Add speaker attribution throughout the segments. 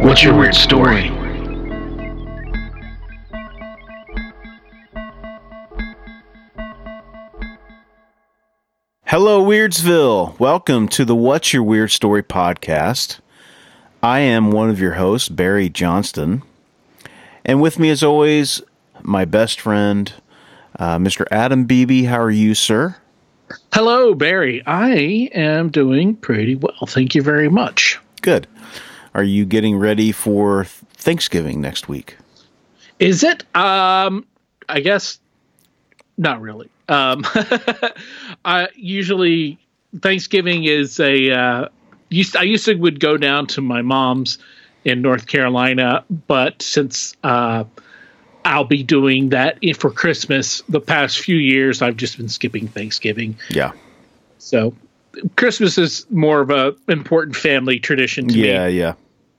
Speaker 1: what's your weird story?
Speaker 2: Hello, Weirdsville. Welcome to the What's Your Weird Story podcast. I am one of your hosts, Barry Johnston. And with me, as always, my best friend, uh, Mr. Adam Beebe. How are you, sir?
Speaker 1: Hello, Barry. I am doing pretty well. Thank you very much.
Speaker 2: Good. Are you getting ready for Thanksgiving next week?
Speaker 1: Is it? Um, I guess not really. Um, I usually Thanksgiving is a. Uh, used I used to would go down to my mom's in North Carolina, but since uh, I'll be doing that for Christmas, the past few years I've just been skipping Thanksgiving.
Speaker 2: Yeah.
Speaker 1: So Christmas is more of a important family tradition to me.
Speaker 2: yeah,
Speaker 1: me.
Speaker 2: Yeah,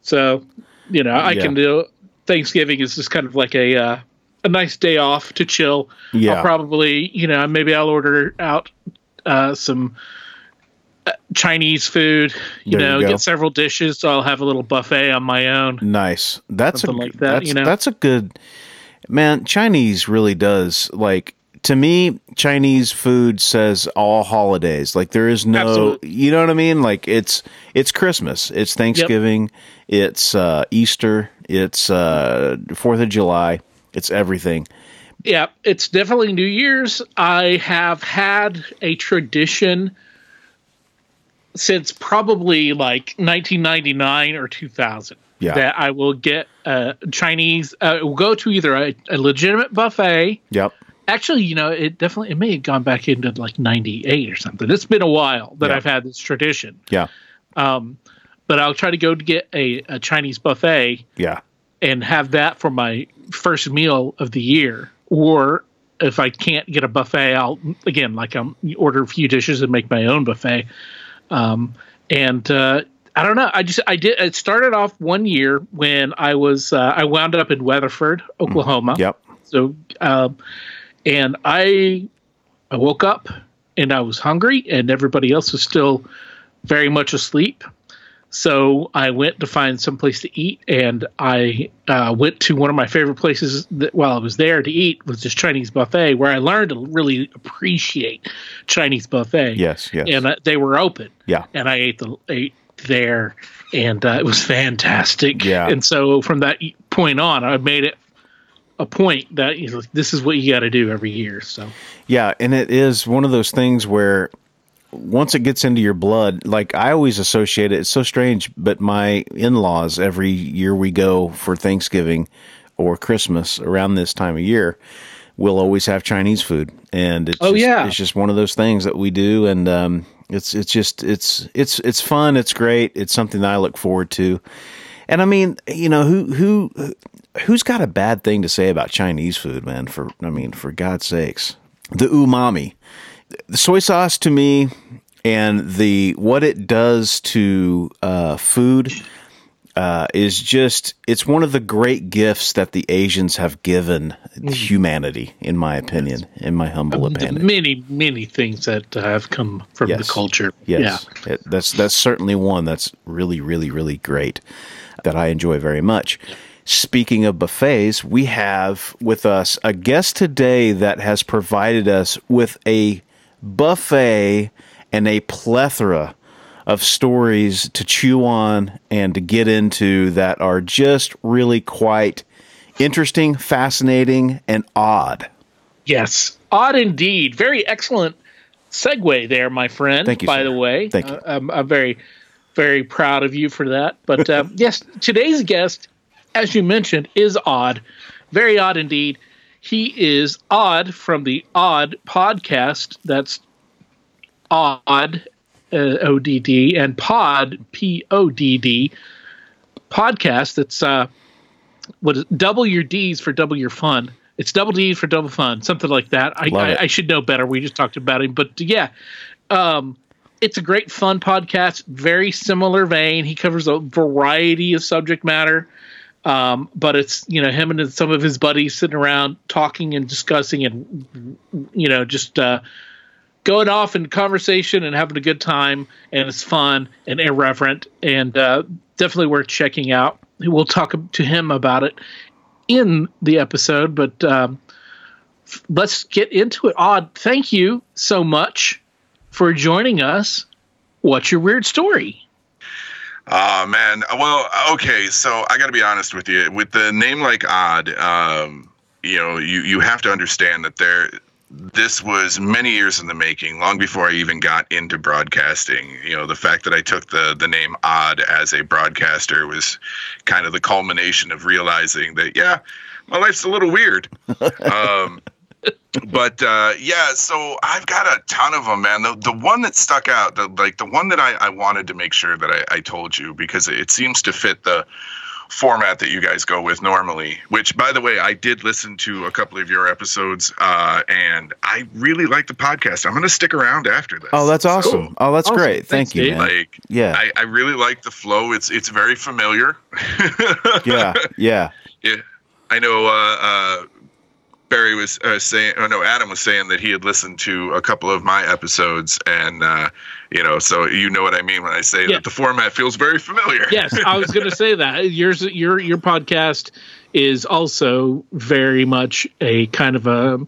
Speaker 1: So you know I
Speaker 2: Yeah.
Speaker 1: can do Thanksgiving is just kind of like a uh, a nice day off to chill.
Speaker 2: Yeah.
Speaker 1: I'll probably you know maybe I'll order out uh, some uh, Chinese food. You
Speaker 2: There
Speaker 1: know,
Speaker 2: go.
Speaker 1: get several dishes. So I'll have a little buffet on my own.
Speaker 2: Nice. That's
Speaker 1: Something
Speaker 2: a
Speaker 1: like that,
Speaker 2: that's,
Speaker 1: you know?
Speaker 2: that's a good man. Chinese really does like to me. Chinese food says all holidays. Like there is no,
Speaker 1: Absolutely.
Speaker 2: you know what I mean. Like it's it's Christmas, it's Thanksgiving, it's uh, Easter, it's uh, Fourth of July, it's everything.
Speaker 1: Yeah, it's definitely New Year's. I have had a tradition since probably like 1999 or 2000
Speaker 2: Yeah.
Speaker 1: that I will get uh, Chinese. Uh, will go to either a, a legitimate buffet.
Speaker 2: Yep.
Speaker 1: Actually, you know, it definitely it may have gone back into like 98 or something. It's been a while that
Speaker 2: Yeah.
Speaker 1: I've had this tradition.
Speaker 2: Yeah.
Speaker 1: Um, but I'll try to go to get a, a Chinese buffet
Speaker 2: Yeah.
Speaker 1: and have that for my first meal of the year. Or if I can't get a buffet, I'll again like I'm order a few dishes and make my own buffet. Um, and uh, I don't know. I just I did. It started off one year when I was uh, I wound up in Weatherford, Oklahoma.
Speaker 2: Yep.
Speaker 1: So, um, and I I woke up and I was hungry, and everybody else was still very much asleep. So I went to find some place to eat, and I uh, went to one of my favorite places that, while I was there to eat was this Chinese buffet, where I learned to really appreciate Chinese buffet.
Speaker 2: Yes. Yes.
Speaker 1: and uh, they were open.
Speaker 2: Yeah.
Speaker 1: and I ate the ate there, and uh, it was fantastic.
Speaker 2: Yeah.
Speaker 1: and so from that point on, I made it a point that you know, this is what you got to do every year. So
Speaker 2: Yeah, and it is one of those things where once it gets into your blood, like I always associate it. It's so strange, but my in-laws every year we go for Thanksgiving or Christmas around this time of year, we'll always have Chinese food, and it's
Speaker 1: Oh,
Speaker 2: just,
Speaker 1: yeah.
Speaker 2: it's just one of those things that we do, and um, it's it's just it's it's it's fun. It's great. It's something that I look forward to. And I mean, you know, who who who's got a bad thing to say about Chinese food, man? For I mean, for God's sakes, the umami, the soy sauce to me, and the what it does to uh, food uh, is just it's one of the great gifts that the Asians have given humanity, in my opinion, in my humble
Speaker 1: the
Speaker 2: opinion.
Speaker 1: many many things that have come from
Speaker 2: Yes.
Speaker 1: the culture.
Speaker 2: Yes, It- that's that's certainly one that's really, really, really great that I enjoy very much. Speaking of buffets, we have with us a guest today that has provided us with a buffet and a plethora of stories to chew on and to get into that are just really quite interesting, fascinating, and odd.
Speaker 1: Yes, odd indeed. Very excellent segue there, my friend.
Speaker 2: Thank you,
Speaker 1: By
Speaker 2: sir.
Speaker 1: the way,
Speaker 2: Thank you.
Speaker 1: Uh, I'm, I'm very, very proud of you for that. But um, yes, today's guest, as you mentioned, is odd. Very odd indeed. He is odd from the Odd podcast. That's odd, uh, O D D, and pod, P O D D. podcast that's uh, what is double your D's for double your fun. It's double D for double fun, something like that. I, I, I, should know better. We just talked about him, but yeah, um, it's a great fun podcast. Very similar vein. He covers a variety of subject matter, um, but it's you know him and some of his buddies sitting around talking and discussing and you know just uh, going off in conversation and having a good time. And it's fun and irreverent and uh, definitely worth checking out. We'll talk to him about it in the episode, but um, let's get into it. Odd, thank you so much for joining us. What's your weird story?
Speaker 3: Oh man, well, okay. So I got to be honest with you. With the name like Odd, um, you know, you you have to understand that there this was many years in the making, long before I even got into broadcasting. You know, the fact that I took the the name Odd as a broadcaster was kind of the culmination of realizing that yeah, my life's a little weird. um, but uh, yeah, so I've got a ton of them, man. The the one that stuck out, the like the one that I, I wanted to make sure that I, I told you because it seems to fit the format that you guys go with normally. Which, by the way, I did listen to a couple of your episodes, uh, and I really like the podcast. I'm going to stick around after this.
Speaker 2: Oh, that's awesome! So, oh, that's awesome. great. Thank Thanks, you. Man.
Speaker 3: Like, yeah, I, I, really like the flow. It's it's very familiar.
Speaker 2: yeah, yeah,
Speaker 3: yeah. I know. Uh, uh, Barry was uh, saying, oh no, Adam was saying that he had listened to a couple of my episodes, and uh, you know, so you know what I mean when I say yeah. that the format feels very familiar.
Speaker 1: yes, I was going to say that yours, your your podcast is also very much a kind of a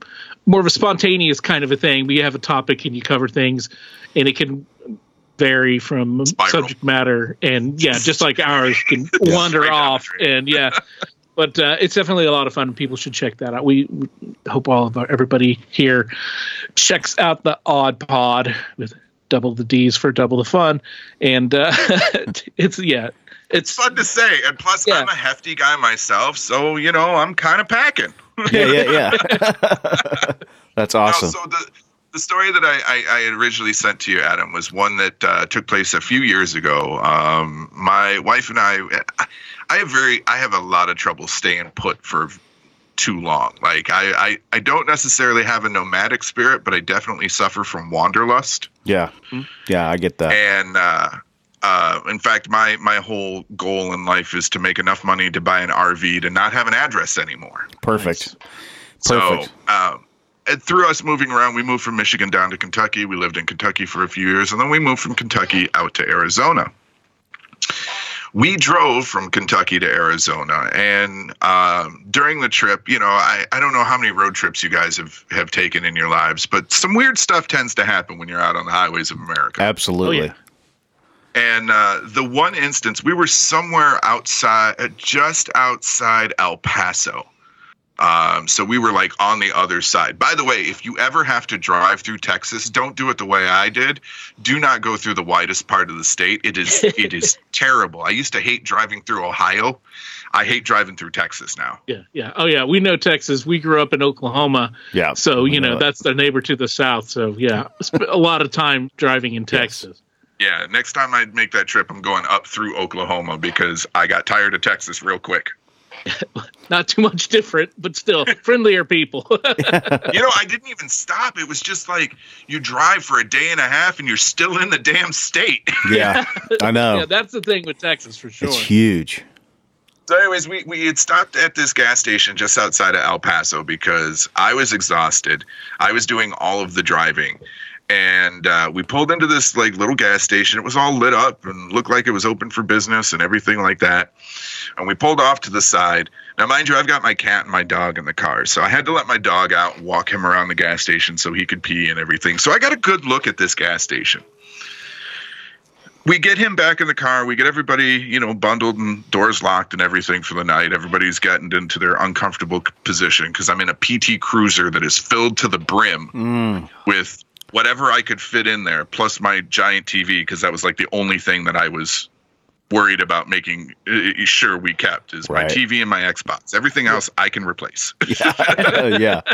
Speaker 1: more of a spontaneous kind of a thing. But you have a topic and you cover things, and it can vary from Spiral. subject matter, and yeah, just like ours can wander off, and yeah but uh, it's definitely a lot of fun. People should check that out. We, we hope all of our, everybody here checks out the Odd Pod with double the D's for double the fun, and uh, it's yeah, it's
Speaker 3: fun to say. And plus, yeah. I'm a hefty guy myself, so you know I'm kind of packing.
Speaker 2: yeah, yeah, yeah. That's awesome.
Speaker 3: so the the story that I, I, I, originally sent to you, Adam, was one that uh, took place a few years ago. Um, my wife and I, I have very I have a lot of trouble staying put for too long. Like I, I, I don't necessarily have a nomadic spirit, but I definitely suffer from wanderlust.
Speaker 2: Yeah, yeah, I get that.
Speaker 3: And uh, uh, in fact, my my whole goal in life is to make enough money to buy an RV to not have an address anymore.
Speaker 2: Perfect.
Speaker 3: Perfect. So. Um, through us moving around, we moved from Michigan down to Kentucky. We lived in Kentucky for a few years, and then we moved from Kentucky out to Arizona we drove from Kentucky to Arizona, and um, during the trip, you know, I, I don't know how many road trips you guys have have taken in your lives, but some weird stuff tends to happen when you're out on the highways of America.
Speaker 2: Absolutely. Oh, yeah.
Speaker 3: And uh, the one instance, we were somewhere outside, just outside El Paso um, so we were like on the other side. By the way, if you ever have to drive through Texas, don't do it the way I did. Do not go through the widest part of the state. It is it is terrible. I used to hate driving through Ohio. I hate driving through Texas now.
Speaker 1: Yeah, yeah. Oh yeah, we know Texas. We grew up in Oklahoma.
Speaker 2: Yeah.
Speaker 1: So, you know, know that's the neighbor to the south. So, yeah, a lot of time driving in Texas.
Speaker 3: Yes. Yeah, next time I make that trip, I'm going up through Oklahoma because I got tired of Texas real quick.
Speaker 1: not too much different, but still friendlier people. you
Speaker 3: know, I didn't even stop. It was just like you drive for a day and a half and you're still in the damn state.
Speaker 2: yeah, I know.
Speaker 1: Yeah, that's the thing with Texas for sure.
Speaker 2: It's huge.
Speaker 3: So, anyways, we, we had stopped at this gas station just outside of El Paso because I was exhausted. I was doing all of the driving and uh, we pulled into this like little gas station. It was all lit up and looked like it was open for business and everything like that. And we pulled off to the side. Now, mind you, I've got my cat and my dog in the car, so I had to let my dog out and walk him around the gas station so he could pee and everything. So I got a good look at this gas station. We get him back in the car. We get everybody, you know, bundled and doors locked and everything for the night. Everybody's gotten into their uncomfortable position because I'm in a PT Cruiser that is filled to the brim mm. with whatever I could fit in there, plus my giant TV, because that was like the only thing that I was worried about making uh, sure we kept is right. my TV and my Xbox. Everything else I can replace.
Speaker 2: yeah. yeah.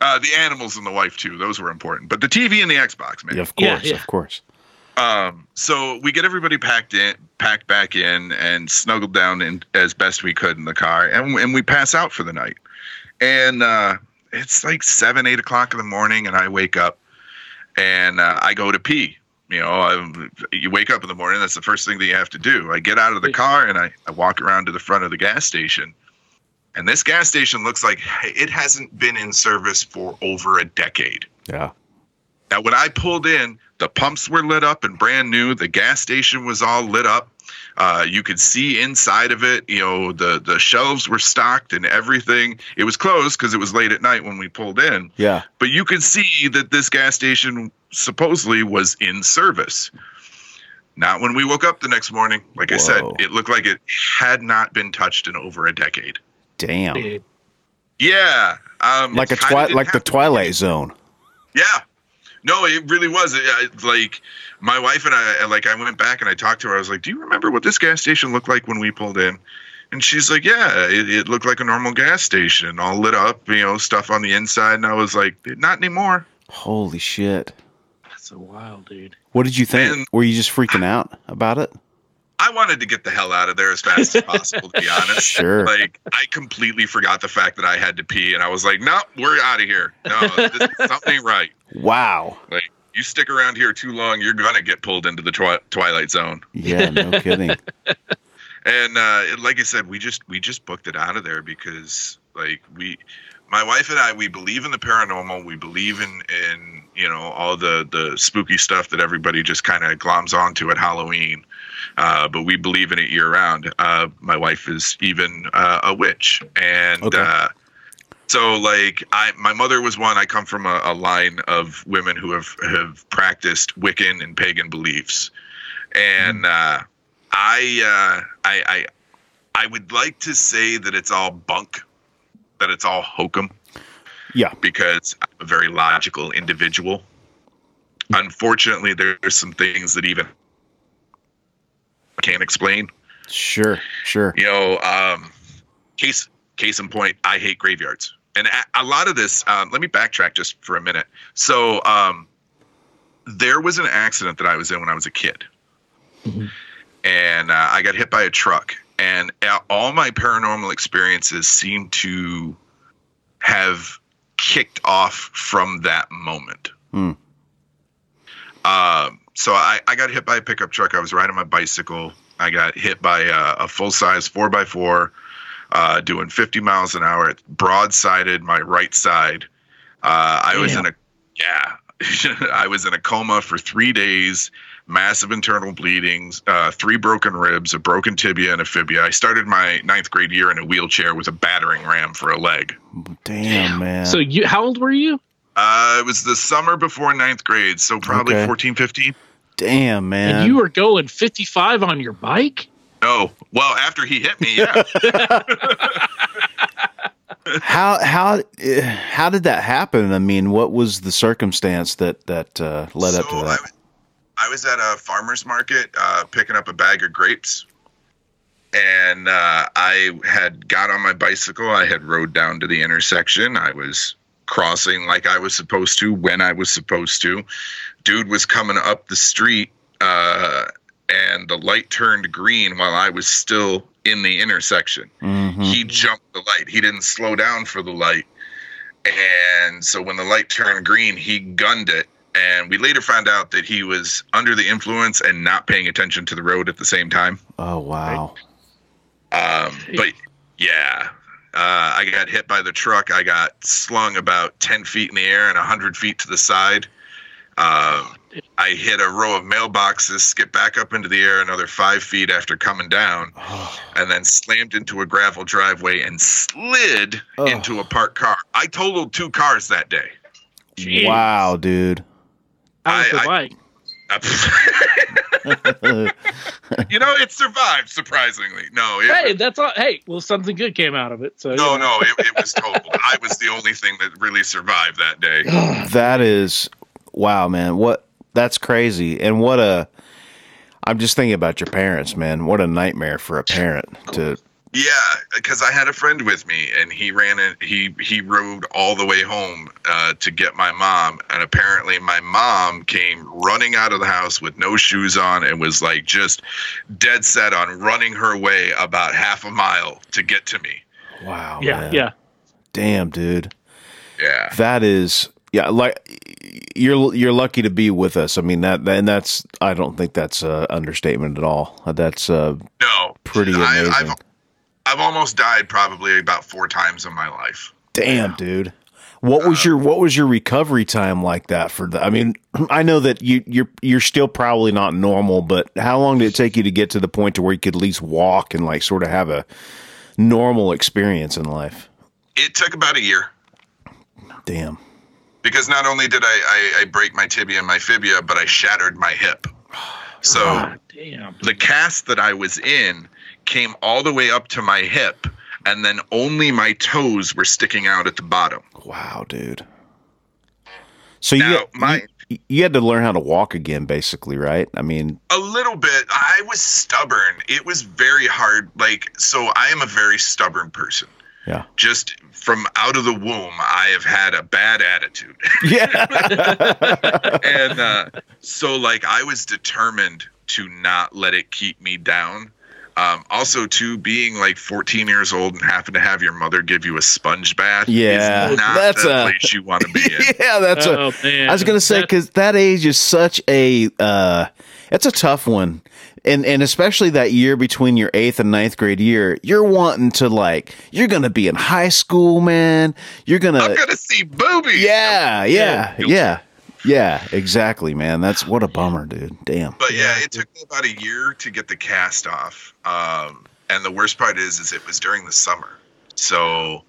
Speaker 3: uh, the animals and the wife too; those were important. But the TV and the Xbox, man.
Speaker 2: Yeah, of course, yeah, yeah. of course.
Speaker 3: Um, so we get everybody packed in, packed back in, and snuggled down in as best we could in the car, and and we pass out for the night. And uh, it's like seven, eight o'clock in the morning, and I wake up, and uh, I go to pee. You know, I, you wake up in the morning. That's the first thing that you have to do. I get out of the car and I, I walk around to the front of the gas station. And this gas station looks like it hasn't been in service for over a decade.
Speaker 2: Yeah.
Speaker 3: Now, when I pulled in, the pumps were lit up and brand new. The gas station was all lit up. Uh, you could see inside of it. You know, the the shelves were stocked and everything. It was closed because it was late at night when we pulled in.
Speaker 2: Yeah.
Speaker 3: But you could see that this gas station supposedly was in service. Not when we woke up the next morning. Like I said, it looked like it had not been touched in over a decade.
Speaker 2: Damn.
Speaker 3: Yeah, um,
Speaker 2: Like a
Speaker 3: it
Speaker 2: twi-
Speaker 3: didn't
Speaker 2: like the. Twilight Zone.
Speaker 3: Yeah. No, it really was. It, like my wife and I, like I went back and I talked to her. I was like, "Do you remember what this gas station looked like when we pulled in?" And she's like, "Yeah, it, it looked like a normal gas station, all lit up, you know, stuff on the inside." And I was like, "Not anymore."
Speaker 2: Holy shit.
Speaker 1: that's a wild, dude.
Speaker 2: What did you think?
Speaker 3: Man.
Speaker 2: Were you just freaking out about it?
Speaker 3: I wanted to get the hell out of there as fast as possible, to be honest.
Speaker 2: Sure.
Speaker 3: Like I completely forgot the fact that I had to pee, and I was like, "No, we're out of here. No, this something right.
Speaker 2: Wow.
Speaker 3: Like you stick around here too long, you're gonna get pulled into the twi- twilight zone."
Speaker 2: Yeah, no kidding.
Speaker 3: and uh, like I said, we just we just booked it out of there because like we, my wife and I, we believe in the paranormal. We believe in in you know all the the spooky stuff that everybody just kind of gloms onto at Halloween. Uh, but we believe in it year round. Uh, my wife is even uh, a witch, and
Speaker 2: Okay.
Speaker 3: So like I, my mother was one. I come from a, a line of women who have have practiced Wiccan and pagan beliefs, and uh, I, uh, I, I, I would like to say that it's all bunk, that it's all hokum,
Speaker 2: Yeah.
Speaker 3: because I'm a very logical individual. Unfortunately, there's some things that even I can't explain.
Speaker 2: Sure. Sure.
Speaker 3: You know, um, case case in point, I hate graveyards, and a, a lot of this. Um, let me backtrack just for a minute. So, um, there was an accident that I was in when I was a kid, and uh, I got hit by a truck, and all my paranormal experiences seem to have kicked off from that moment. Um, so I, I got hit by a pickup truck. I was riding my bicycle. I got hit by a, a full size four by four, uh, doing 50 miles an hour. It broadsided my right side. Uh, I was in a, yeah, I was in a coma for three days, massive internal bleedings, uh, three broken ribs, a broken tibia and a fibia. I started my ninth grade year in a wheelchair with a battering ram for a leg.
Speaker 2: Damn, man.
Speaker 1: So you, how old were you?
Speaker 3: Uh, it was the summer before ninth grade, so probably
Speaker 2: Okay.
Speaker 3: 14, 15.
Speaker 2: Damn, man.
Speaker 1: And you were going 55 on your bike?
Speaker 3: No, well, after he hit me, yeah.
Speaker 2: how how eh, how did that happen? I mean, what was the circumstance that that uh, led up to that?
Speaker 3: was, I was at a farmer's market uh, picking up a bag of grapes. And uh, I had got on my bicycle. I had rode down to the intersection. I was crossing like I was supposed to when I was supposed to. Dude was coming up the street, uh, and the light turned green while I was still in the intersection
Speaker 2: Mhm.
Speaker 3: he jumped the light. He didn't slow down for the light. And so when the light turned green, he gunned it. And we later found out that he was under the influence and not paying attention to the road at the same time.
Speaker 2: Oh wow.
Speaker 3: Um, but yeah, uh, I got hit by the truck. I got slung about 10 feet in the air and 100 feet to the side. Uh, I hit a row of mailboxes, skipped back up into the air another five feet after coming down, and then slammed into a gravel driveway and slid
Speaker 2: Oh.
Speaker 3: into a parked car. I totaled two cars that day.
Speaker 1: Jeez.
Speaker 2: Wow, dude.
Speaker 1: How was
Speaker 3: I- I-
Speaker 1: bike?
Speaker 3: you know, it survived surprisingly. No, it,
Speaker 1: Hey, that's all. Hey, well, something good came out of it. So
Speaker 3: no,
Speaker 1: you know.
Speaker 3: no, it, it was totaled. I was the only thing that really survived that day.
Speaker 2: that is wow, man. What that's crazy. And what a I'm just thinking about your parents, man. What a nightmare for a parent to
Speaker 3: Yeah, because I had a friend with me, and he ran it. He he rode all the way home uh, to get my mom, and apparently my mom came running out of the house with no shoes on, and was like just dead set on running her way about half a mile to get to me.
Speaker 2: Wow.
Speaker 1: Yeah,
Speaker 2: man.
Speaker 1: yeah.
Speaker 2: Damn, dude.
Speaker 3: Yeah,
Speaker 2: That is yeah, like you're you're lucky to be with us. I mean that and that's I don't think that's an understatement at all. That's uh
Speaker 3: no,
Speaker 2: Pretty amazing.
Speaker 3: I've I've almost died probably about four times in my life.
Speaker 2: damn, dude. What was your what was your recovery time like that for the I mean, I know that you you're you're still probably not normal, but how long did it take you to get to the point to where you could at least walk and like sort of have a normal experience in life?
Speaker 3: It took about a year.
Speaker 2: Damn.
Speaker 3: Because not only did I, I, I break my tibia and my fibia, but I shattered my hip. So
Speaker 1: ah, damn.
Speaker 3: the cast that I was in came all the way up to my hip, and then only my toes were sticking out at the bottom.
Speaker 2: Wow, dude. So you,
Speaker 3: Now,
Speaker 2: had-
Speaker 3: my-
Speaker 2: you you had to learn how to walk again basically, right? I mean,
Speaker 3: A little bit. I was stubborn. It was very hard. Like, so I am a very stubborn person.
Speaker 2: Yeah.
Speaker 3: Just from out of the womb, I have had a bad attitude.
Speaker 2: Yeah.
Speaker 3: and uh, so like I was determined to not let it keep me down. Um, also, to being like 14 years old and having to have your mother give you a sponge bath
Speaker 2: Yeah,
Speaker 3: is not
Speaker 2: that's
Speaker 3: the
Speaker 2: a-
Speaker 3: place you want to be in.
Speaker 2: yeah, that's a
Speaker 1: oh man.
Speaker 2: I was gonna say because that age is such a uh, it's a tough one, and and especially that year between your eighth and ninth grade year, you're wanting to like you're gonna be in high school, man. You're gonna
Speaker 3: I'm gonna see boobies.
Speaker 2: yeah, yeah, yeah, yeah, exactly, man. That's what a bummer, dude. Damn.
Speaker 3: But yeah, it took me about a year to get the cast off. Um, and the worst part is, is it was during the summer. So,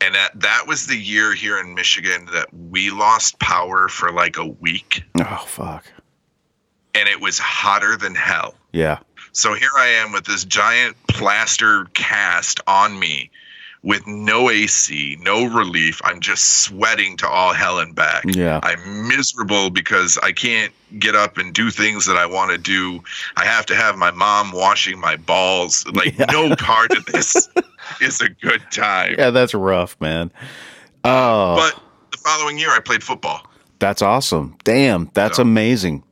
Speaker 3: and that that was the year here in Michigan that we lost power for like a week,
Speaker 2: Oh fuck.
Speaker 3: and it was hotter than hell.
Speaker 2: Yeah.
Speaker 3: So here I am with this giant plaster cast on me with no AC, no relief. I'm just sweating to all hell and back.
Speaker 2: Yeah.
Speaker 3: I'm miserable because I can't get up and do things that I want to do. I have to have my mom washing my balls. Like,
Speaker 2: Yeah.
Speaker 3: no part of this is a good time.
Speaker 2: Yeah, that's rough, man. Oh,
Speaker 3: But the following year, I played football.
Speaker 2: that's awesome. Damn, that's
Speaker 3: So-
Speaker 2: amazing.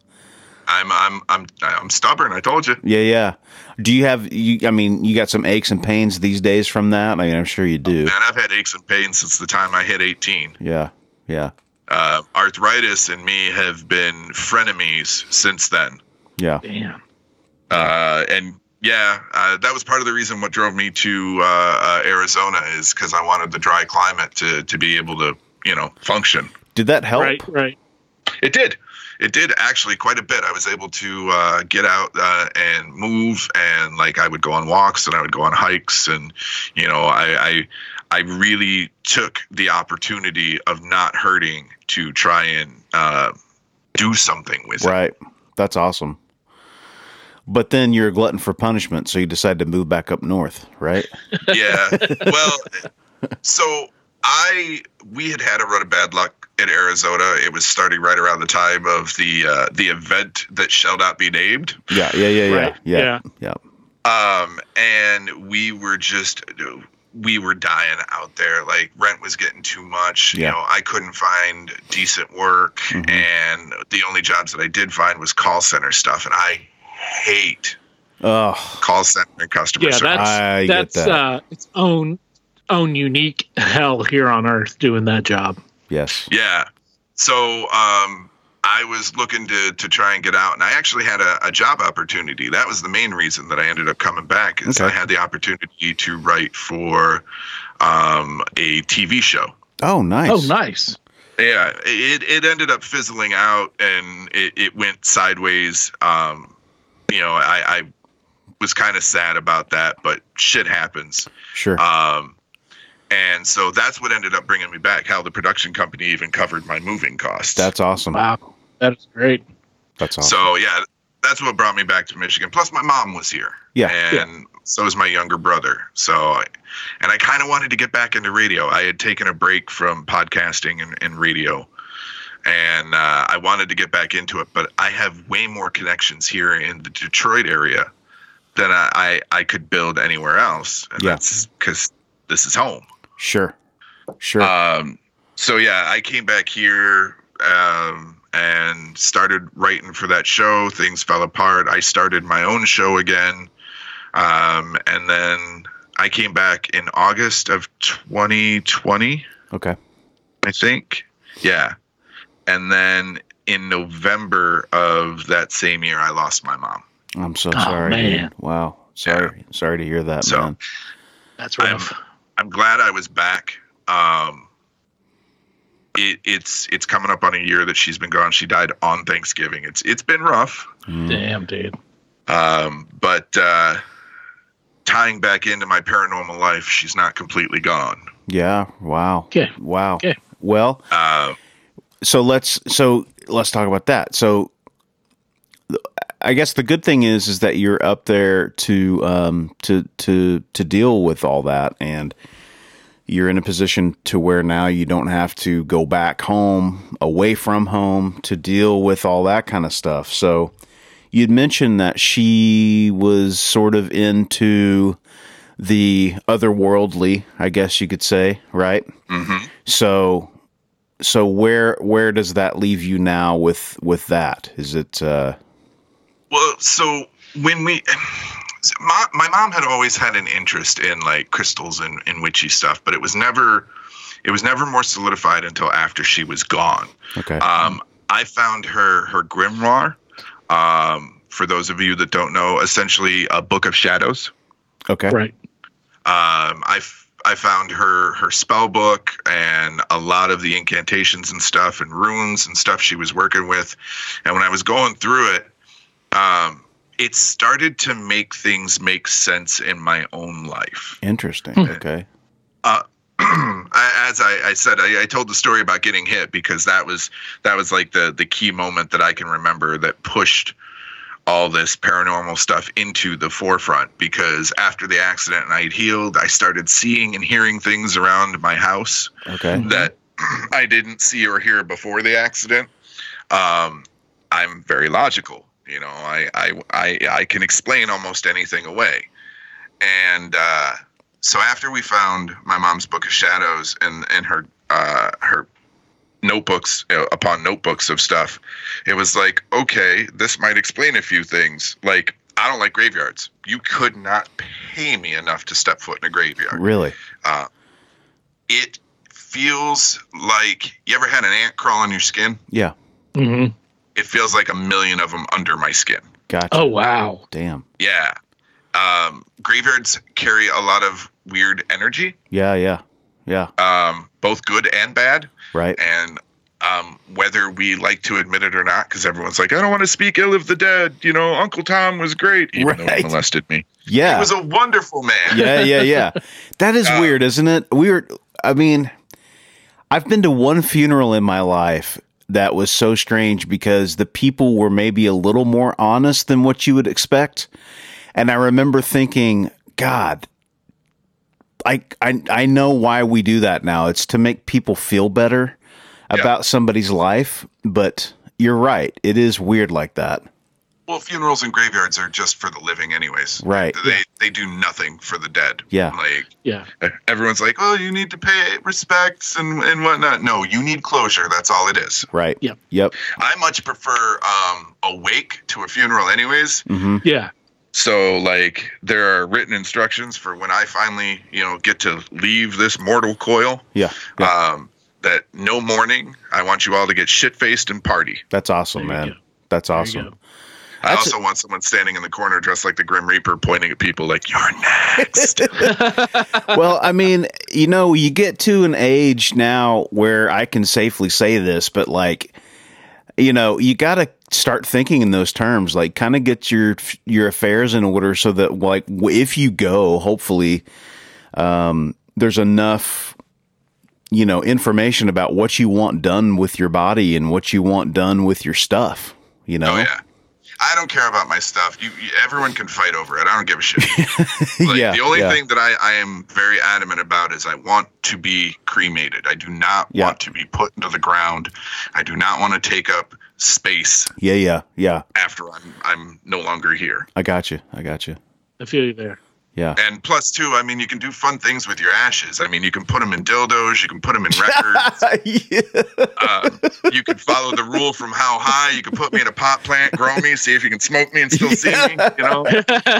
Speaker 3: I'm I'm I'm I'm stubborn. I told you.
Speaker 2: Yeah, yeah. Do you have you? I mean, you got some aches and pains these days from that. I mean, I'm sure you do.
Speaker 3: Man, I've had aches and pains since the time I hit 18.
Speaker 2: Yeah, yeah,
Speaker 3: uh, arthritis and me have been frenemies since then.
Speaker 2: yeah.
Speaker 1: damn.
Speaker 3: Uh, and yeah, uh, that was part of the reason what drove me to uh, uh, Arizona is because I wanted the dry climate to to be able to you know function.
Speaker 2: Did that help?
Speaker 1: Right, right.
Speaker 3: It did. It did actually quite a bit. I was able to uh, get out uh, and move, and like I would go on walks and I would go on hikes, and you know, I, I I really took the opportunity of not hurting to try and uh, do something with it.
Speaker 2: Right. That's awesome. But then you're a glutton for punishment, so you decide to move back up north, right?
Speaker 3: yeah. Well, so I we had had a run of bad luck in Arizona. It was starting right around the time of the uh, the event that shall not be named.
Speaker 2: Yeah, yeah, yeah, yeah,
Speaker 1: Right.
Speaker 2: yeah, yeah.
Speaker 3: Um, and we were just we were dying out there. Like rent was getting too much.
Speaker 2: Yeah.
Speaker 3: You know, I couldn't find decent work,
Speaker 2: Mhm.
Speaker 3: and the only jobs that I did find was call center stuff, and I hate
Speaker 2: Oh,
Speaker 3: call center and customer
Speaker 1: Yeah,
Speaker 3: service.
Speaker 1: that's
Speaker 2: I
Speaker 1: that's
Speaker 2: that.
Speaker 1: uh its own own unique hell here on Earth doing that job.
Speaker 2: Yes.
Speaker 3: Yeah. So um, I was looking to to try and get out, and I actually had a, a job opportunity. That was the main reason that I ended up coming back. Is
Speaker 2: Okay.
Speaker 3: I had the opportunity to write for um, a TV show.
Speaker 2: Oh, nice.
Speaker 1: Oh, nice.
Speaker 3: Yeah, it it ended up fizzling out, and it, it went sideways. Um, you know, I, I was kind of sad about that, but shit happens.
Speaker 2: Sure.
Speaker 3: Um, and so that's what ended up bringing me back. How the production company even covered my moving costs.
Speaker 2: That's awesome.
Speaker 1: Wow, that is great.
Speaker 2: That's awesome.
Speaker 3: So yeah, that's what brought me back to Michigan. Plus, my mom was here.
Speaker 2: Yeah.
Speaker 3: and so was my younger brother. So, I, and I kind of wanted to get back into radio. I had taken a break from podcasting and, and radio, and uh, I wanted to get back into it. But I have way more connections here in the Detroit area than I I, I could build anywhere else, and
Speaker 2: Yeah.
Speaker 3: that's because this is home.
Speaker 2: Sure. Sure.
Speaker 3: Um, so yeah, I came back here um, and started writing for that show. Things fell apart. I started my own show again, um, and then I came back in August of 2020,
Speaker 2: okay.
Speaker 3: I think. Yeah, and then in November of that same year, I lost my mom.
Speaker 2: I'm so
Speaker 1: Oh,
Speaker 2: sorry. dude.
Speaker 1: man.
Speaker 2: Wow. Sorry. Sorry to hear that,
Speaker 3: So-
Speaker 2: man.
Speaker 1: That's rough.
Speaker 3: I'm glad I was back. Um, it, it's it's coming up on a year that she's been gone. She died on Thanksgiving. It's it's been rough.
Speaker 2: Mm.
Speaker 1: Damn, dude.
Speaker 3: Um, but uh, tying back into my paranormal life, she's not completely gone.
Speaker 2: Yeah. Wow.
Speaker 1: Okay.
Speaker 2: Wow.
Speaker 1: Okay.
Speaker 2: Well,
Speaker 3: Uh,
Speaker 2: so let's so let's talk about that. So I guess the good thing is is that you're up there to um to to to deal with all that and you're in a position to where now you don't have to go back home away from home to deal with all that kind of stuff. So you'd mentioned that she was sort of into the otherworldly, I guess you could say, right?
Speaker 3: mhm.
Speaker 2: So so where where does that leave you now with with that? Is it uh
Speaker 3: Well, so when we, my, my mom had always had an interest in like crystals and, and witchy stuff, but it was never, it was never more solidified until after she was gone.
Speaker 2: okay.
Speaker 3: Um, I found her her grimoire. Um, for those of you that don't know, essentially a book of shadows.
Speaker 2: okay.
Speaker 1: Right.
Speaker 3: Um, I f- I found her her spell book and a lot of the incantations and stuff and runes and stuff she was working with. And when I was going through it, um, it started to make things make sense in my own life.
Speaker 2: Interesting. Okay.
Speaker 3: Uh, as I, I said, I, I told the story about getting hit because that was that was like the the key moment that I can remember that pushed all this paranormal stuff into the forefront. Because after the accident and I had healed, I started seeing and hearing things around my house
Speaker 2: Okay.
Speaker 3: that I didn't see or hear before the accident. Um, I'm very logical. You know, I, I, I, I can explain almost anything away. And uh, so after we found my mom's book of shadows and, and her, uh, her notebooks uh, upon notebooks of stuff, it was like, okay, this might explain a few things. Like, I don't like graveyards. You could not pay me enough to step foot in a graveyard
Speaker 2: Really?
Speaker 3: Uh, it feels like you ever had an ant crawl on your skin?
Speaker 2: Yeah.
Speaker 1: Mm hmm
Speaker 3: It feels like a million of them under my skin.
Speaker 2: Gotcha.
Speaker 1: Oh wow.
Speaker 2: Damn.
Speaker 3: Yeah. Um, graveyards carry a lot of weird energy,
Speaker 2: Yeah, yeah. Yeah.
Speaker 3: um, both good and bad.
Speaker 2: Right.
Speaker 3: And um, whether we like to admit it or not, because everyone's like, I don't want to speak ill of the dead. You know, Uncle Tom was great, even though
Speaker 2: Right.
Speaker 3: he molested me.
Speaker 2: Yeah.
Speaker 3: He was a wonderful man.
Speaker 2: yeah, yeah, yeah. That is
Speaker 3: Uh,
Speaker 2: weird, isn't it? Weird. I mean, I've been to one funeral in my life that was so strange because the people were maybe a little more honest than what you would expect. And I remember thinking, God, I I I know why we do that now. It's to make people feel better about somebody's life, but you're right. It is weird like that.
Speaker 3: Well, funerals and graveyards are just for the living, anyways.
Speaker 2: Right.
Speaker 3: They they do nothing for the dead.
Speaker 2: Yeah.
Speaker 3: Like
Speaker 1: Yeah.
Speaker 3: everyone's like, oh, you need to pay respects and, and whatnot. No, you need closure. That's all it is.
Speaker 2: Right.
Speaker 1: Yep.
Speaker 2: Yep.
Speaker 3: I much prefer um, a wake to a funeral, anyways.
Speaker 2: hmm
Speaker 1: Yeah.
Speaker 3: So, like, there are written instructions for when I finally, you know, get to leave this mortal coil.
Speaker 2: Yeah. yeah.
Speaker 3: Um, that no mourning. I want you all to get shit faced and party.
Speaker 2: That's awesome, man.
Speaker 1: go.
Speaker 2: That's awesome.
Speaker 1: Go.
Speaker 3: I
Speaker 2: That's-
Speaker 3: also want someone standing in the corner dressed like the Grim Reaper, pointing at people like, "You're next."
Speaker 2: well, I mean, you know, you get to an age now where I can safely say this, but like, you know, you got to start thinking in those terms. Like, kind of get your your affairs in order so that, like, if you go, hopefully, um, there's enough, you know, information about what you want done with your body and what you want done with your stuff. You know,
Speaker 3: Oh yeah. I don't care about my stuff. You, you everyone can fight over it. I don't give a shit. Like,
Speaker 2: yeah.
Speaker 3: the only
Speaker 2: yeah.
Speaker 3: thing that I, I am very adamant about is I want to be cremated. I do not
Speaker 2: Yeah.
Speaker 3: want to be put into the ground. I do not want to take up space
Speaker 2: yeah, yeah, yeah.
Speaker 3: after I'm I'm no longer here.
Speaker 2: I got you. I got you.
Speaker 1: I feel you there.
Speaker 2: Yeah.
Speaker 3: And plus, too, I mean, you can do fun things with your ashes. I mean, you can put them in dildos, you can put them in records.
Speaker 2: yeah.
Speaker 3: um, you can follow the rule from how high. You can put me in a pot plant, grow me, see if you can smoke me and still see me. You know,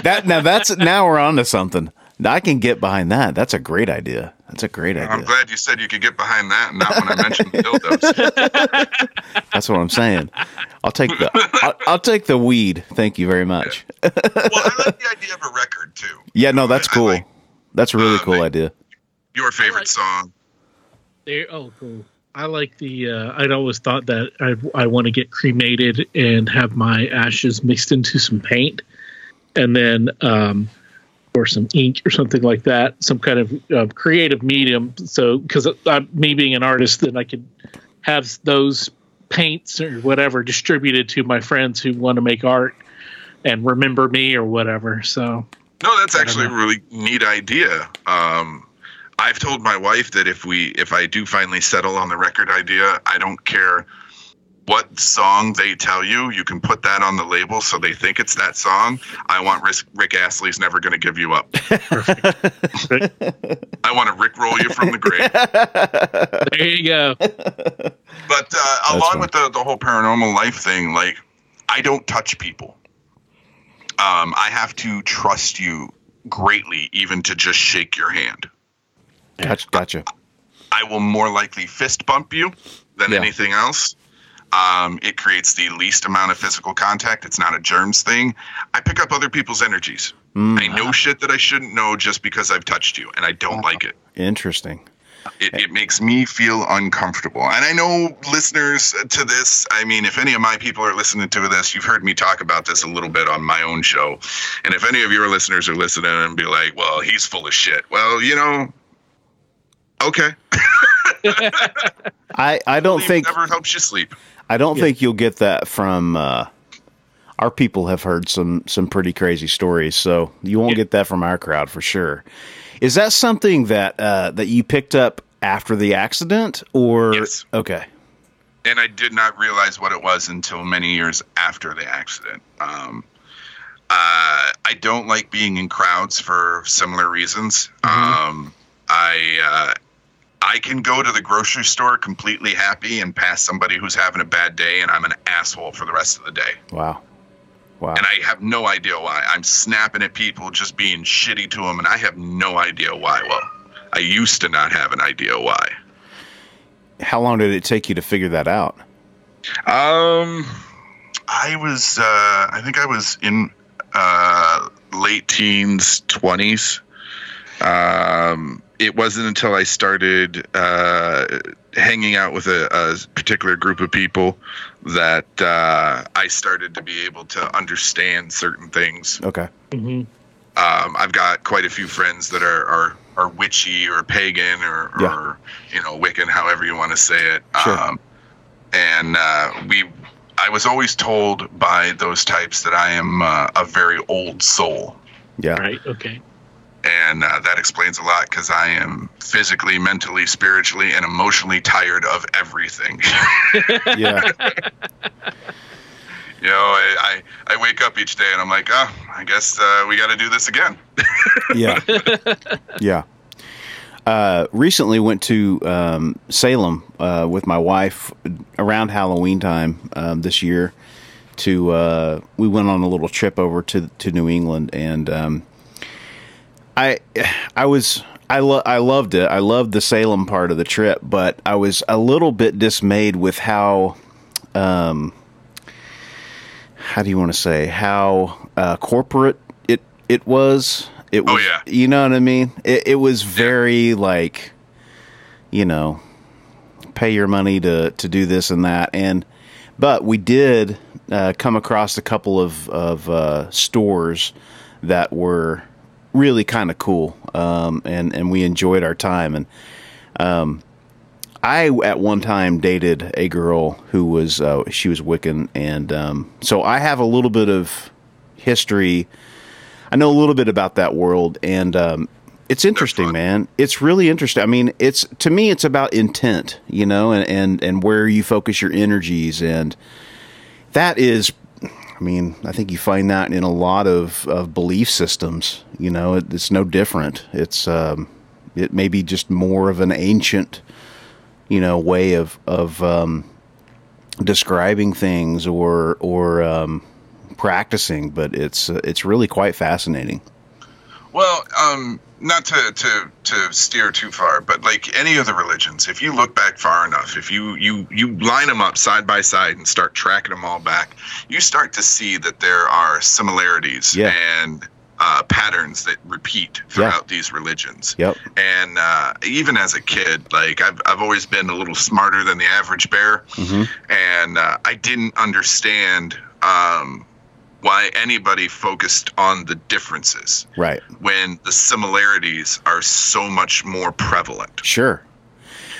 Speaker 2: That now that's now we're on to something. I can get behind that. That's a great idea. That's a great idea.
Speaker 3: I'm glad you said you could get behind that, and not when I mentioned dildos.
Speaker 2: That's what I'm saying. I'll take the I'll, I'll take the weed. Thank you very much.
Speaker 3: Well, I like the idea of a record too.
Speaker 2: Yeah, no, that's cool.
Speaker 3: like
Speaker 2: That's a really
Speaker 3: Uh,
Speaker 2: cool
Speaker 3: like-
Speaker 2: idea.
Speaker 3: Your favorite
Speaker 1: like-
Speaker 3: song?
Speaker 1: There. Oh, cool. I like the. Uh, I'd always thought that I I want to get cremated and have my ashes mixed into some paint, and then um, or some ink or something like that, some kind of uh, creative medium. So because uh, me being an artist, then I could have those paints or whatever distributed to my friends who want to make art and remember me or whatever. So
Speaker 3: No, that's
Speaker 1: I don't
Speaker 3: actually a really neat idea. Um, I've told my wife that if we, if I do finally settle on the record idea, I don't care what song they tell you. You can put that on the label so they think it's that song. I want Rick, Rick Astley's "Never Gonna Give You Up." I want to Rick roll you from the grave.
Speaker 1: there you go.
Speaker 3: But uh, along
Speaker 2: fun.
Speaker 3: with the, the whole paranormal life thing, like I don't touch people. Um, I have to trust you greatly, even to just shake your hand.
Speaker 2: Gotcha. Gotcha.
Speaker 3: I will more likely fist bump you than
Speaker 2: Yeah.
Speaker 3: anything else. Um, it creates the least amount of physical contact. It's not a germs thing. I pick up other people's energies.
Speaker 2: Mm,
Speaker 3: I know shit that I shouldn't know just because I've touched you, and I don't like it.
Speaker 2: interesting.
Speaker 3: It, it makes me feel uncomfortable. And I know listeners to this, I mean, if any of my people are listening to this, you've heard me talk about this a little bit on my own show. And if any of your listeners are listening and be like, well, he's full of shit. Well, you know, okay.
Speaker 2: I I don't
Speaker 3: Sleep
Speaker 2: think
Speaker 3: never helps you sleep.
Speaker 2: I don't think you'll get that from uh, our people. Have heard some some pretty crazy stories, so you won't
Speaker 1: Yeah.
Speaker 2: get that from our crowd for sure. Is that something that uh, that you picked up after the accident, or
Speaker 3: Yes.
Speaker 2: okay?
Speaker 3: and I did not realize what it was until many years after the accident. Um, uh, I don't like being in crowds for similar reasons. Um, I uh, I can go to the grocery store completely happy and pass somebody who's having a bad day, and I'm an asshole for the rest of the day.
Speaker 2: Wow, wow.
Speaker 3: And I have no idea why. I'm snapping at people, just being shitty to them, and I have no idea why. Well, I used to not have an idea why.
Speaker 2: How long did it take you to figure that out?
Speaker 3: Um, I was, uh, I think I was in uh, late teens, twenties. Um, it wasn't until I started uh, hanging out with a, a particular group of people that uh, I started to be able to understand certain things.
Speaker 2: Okay,
Speaker 1: hmm
Speaker 3: Um, I've got quite a few friends that are are, are witchy or pagan or,
Speaker 2: Yeah.
Speaker 3: or you know Wiccan, however you want to say it.
Speaker 2: Sure.
Speaker 3: Um, and uh, we, I was always told by those types that I am uh, a very old soul,
Speaker 2: yeah,
Speaker 1: Right. Okay.
Speaker 3: And uh, that explains a lot because I am physically, mentally, spiritually, and emotionally tired of everything.
Speaker 2: yeah,
Speaker 3: you know, I, I I wake up each day and I'm like, oh, I guess uh, we got to do this again.
Speaker 2: yeah, yeah. Uh, recently went to um, Salem uh, with my wife around Halloween time um, this year. To uh, we went on a little trip over to to New England, and um, I I was I lo- I loved it. I loved the Salem part of the trip, but I was a little bit dismayed with how um, how do you want to say how uh, corporate it it was. It
Speaker 3: Oh,
Speaker 2: was,
Speaker 3: yeah.
Speaker 2: you know what I mean. It, it was very like, you know, pay your money to to do this and that, and but we did uh, come across a couple of of uh, stores that were really kind of cool, um, and and we enjoyed our time. And um, I at one time dated a girl who was uh, she was Wiccan, and um, so I have a little bit of history. I know a little bit about that world, and um, it's interesting, man. It's really interesting. I mean, it's to me, it's about intent, you know, and and and where you focus your energies, and that is I mean, I think you find that in a lot of, of belief systems. You know, it, it's no different. It's um, it may be just more of an ancient, you know, way of of um, describing things or or um, practicing, but it's uh, it's really quite fascinating.
Speaker 3: Well, um, not to, to to steer too far, but like any of the religions, if you look back far enough, if you you you line them up side by side and start tracking them all back, you start to see that there are similarities
Speaker 2: Yeah.
Speaker 3: and uh, patterns that repeat throughout
Speaker 2: Yeah.
Speaker 3: these religions.
Speaker 2: Yep.
Speaker 3: And uh, even as a kid, like I've I've always been a little smarter than the average bear,
Speaker 2: Mhm.
Speaker 3: and uh, I didn't understand. Um, why anybody focused on the differences
Speaker 2: Right.
Speaker 3: when the similarities are so much more prevalent.
Speaker 2: Sure.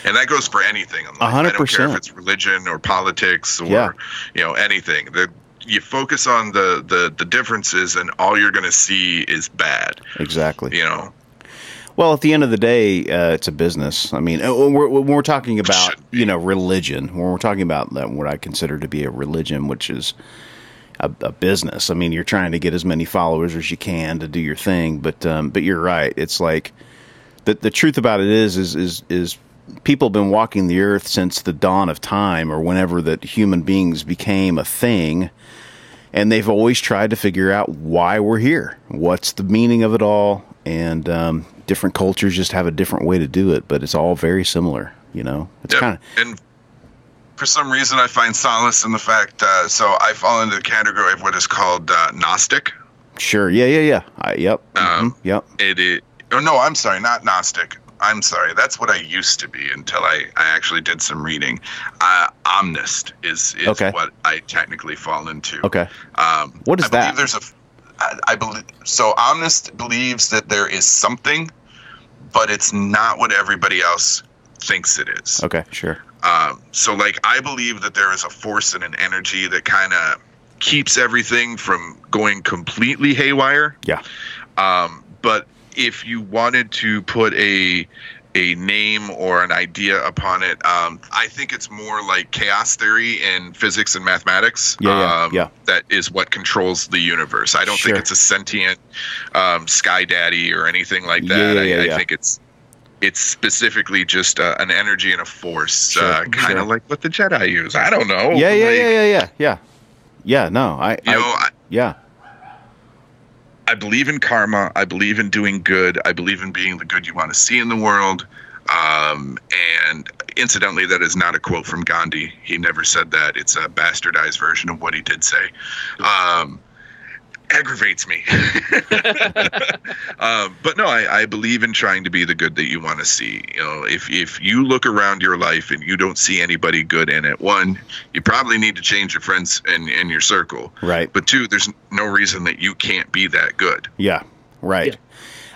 Speaker 3: And that goes for anything in life.
Speaker 2: A hundred
Speaker 3: I don't care if it's religion or politics or
Speaker 2: Yeah.
Speaker 3: you know anything. The, you focus on the, the the differences and all you're going to see is bad,
Speaker 2: Exactly.
Speaker 3: you know.
Speaker 2: Well, at the end of the day, uh, it's a business. I mean, uh, when we're, when we're talking about you know religion, when we're talking about that, what I consider to be a religion, which is a, a business. I mean, you're trying to get as many followers as you can to do your thing. But um, but you're right. It's like the the truth about it is is is is people have been walking the earth since the dawn of time, or whenever that human beings became a thing. And they've always tried to figure out why we're here. What's the meaning of it all? And um, different cultures just have a different way to do it, but it's all very similar. You know, it's
Speaker 3: Yep.
Speaker 2: kind of
Speaker 3: And for some reason, I find solace in the fact. Uh, so I fall into the category of what is called uh, Gnostic.
Speaker 2: sure. Yeah, yeah, yeah. I, yep.
Speaker 3: Um,
Speaker 2: mhm, yep.
Speaker 3: It is. Oh no, I'm sorry, not Gnostic. I'm sorry. That's what I used to be until I, I actually did some reading. Uh, Omnist is, is
Speaker 2: Okay.
Speaker 3: what I technically fall into.
Speaker 2: Okay.
Speaker 3: Um,
Speaker 2: What is
Speaker 3: I believe
Speaker 2: that?
Speaker 3: There's a. I, I believe so. Omnist believes that there is something, but it's not what everybody else thinks it is.
Speaker 2: Okay. Sure.
Speaker 3: Um, so, like, I believe that there is a force and an energy that kind of keeps everything from going completely haywire.
Speaker 2: Yeah.
Speaker 3: Um, but if you wanted to put a a name or an idea upon it, um, I think it's more like chaos theory in physics and mathematics.
Speaker 2: Yeah, yeah,
Speaker 3: um,
Speaker 2: yeah.
Speaker 3: That is what controls the universe. I don't
Speaker 2: Sure.
Speaker 3: think it's a sentient um, sky daddy or anything like that.
Speaker 2: yeah,
Speaker 3: I,
Speaker 2: yeah,
Speaker 3: I
Speaker 2: yeah.
Speaker 3: think it's it's specifically just uh, an energy and a force,
Speaker 2: Sure,
Speaker 3: uh, kind of
Speaker 2: sure.
Speaker 3: like what the Jedi use. I don't know.
Speaker 2: yeah, yeah,
Speaker 3: Like,
Speaker 2: yeah, yeah, yeah, yeah. Yeah. No, I.
Speaker 3: You
Speaker 2: I
Speaker 3: know, I,
Speaker 2: yeah.
Speaker 3: I believe in karma. I believe in doing good. I believe in being the good you want to see in the world. Um, and incidentally, that is not a quote from Gandhi. He never said that. It's a bastardized version of what he did say. Um, aggravates me. um, but no, I, I believe in trying to be the good that you want to see. You know, if if you look around your life and you don't see anybody good in it, one, you probably need to change your friends and in, in your circle.
Speaker 2: Right.
Speaker 3: But two, there's no reason that you can't be that good.
Speaker 2: Yeah, right.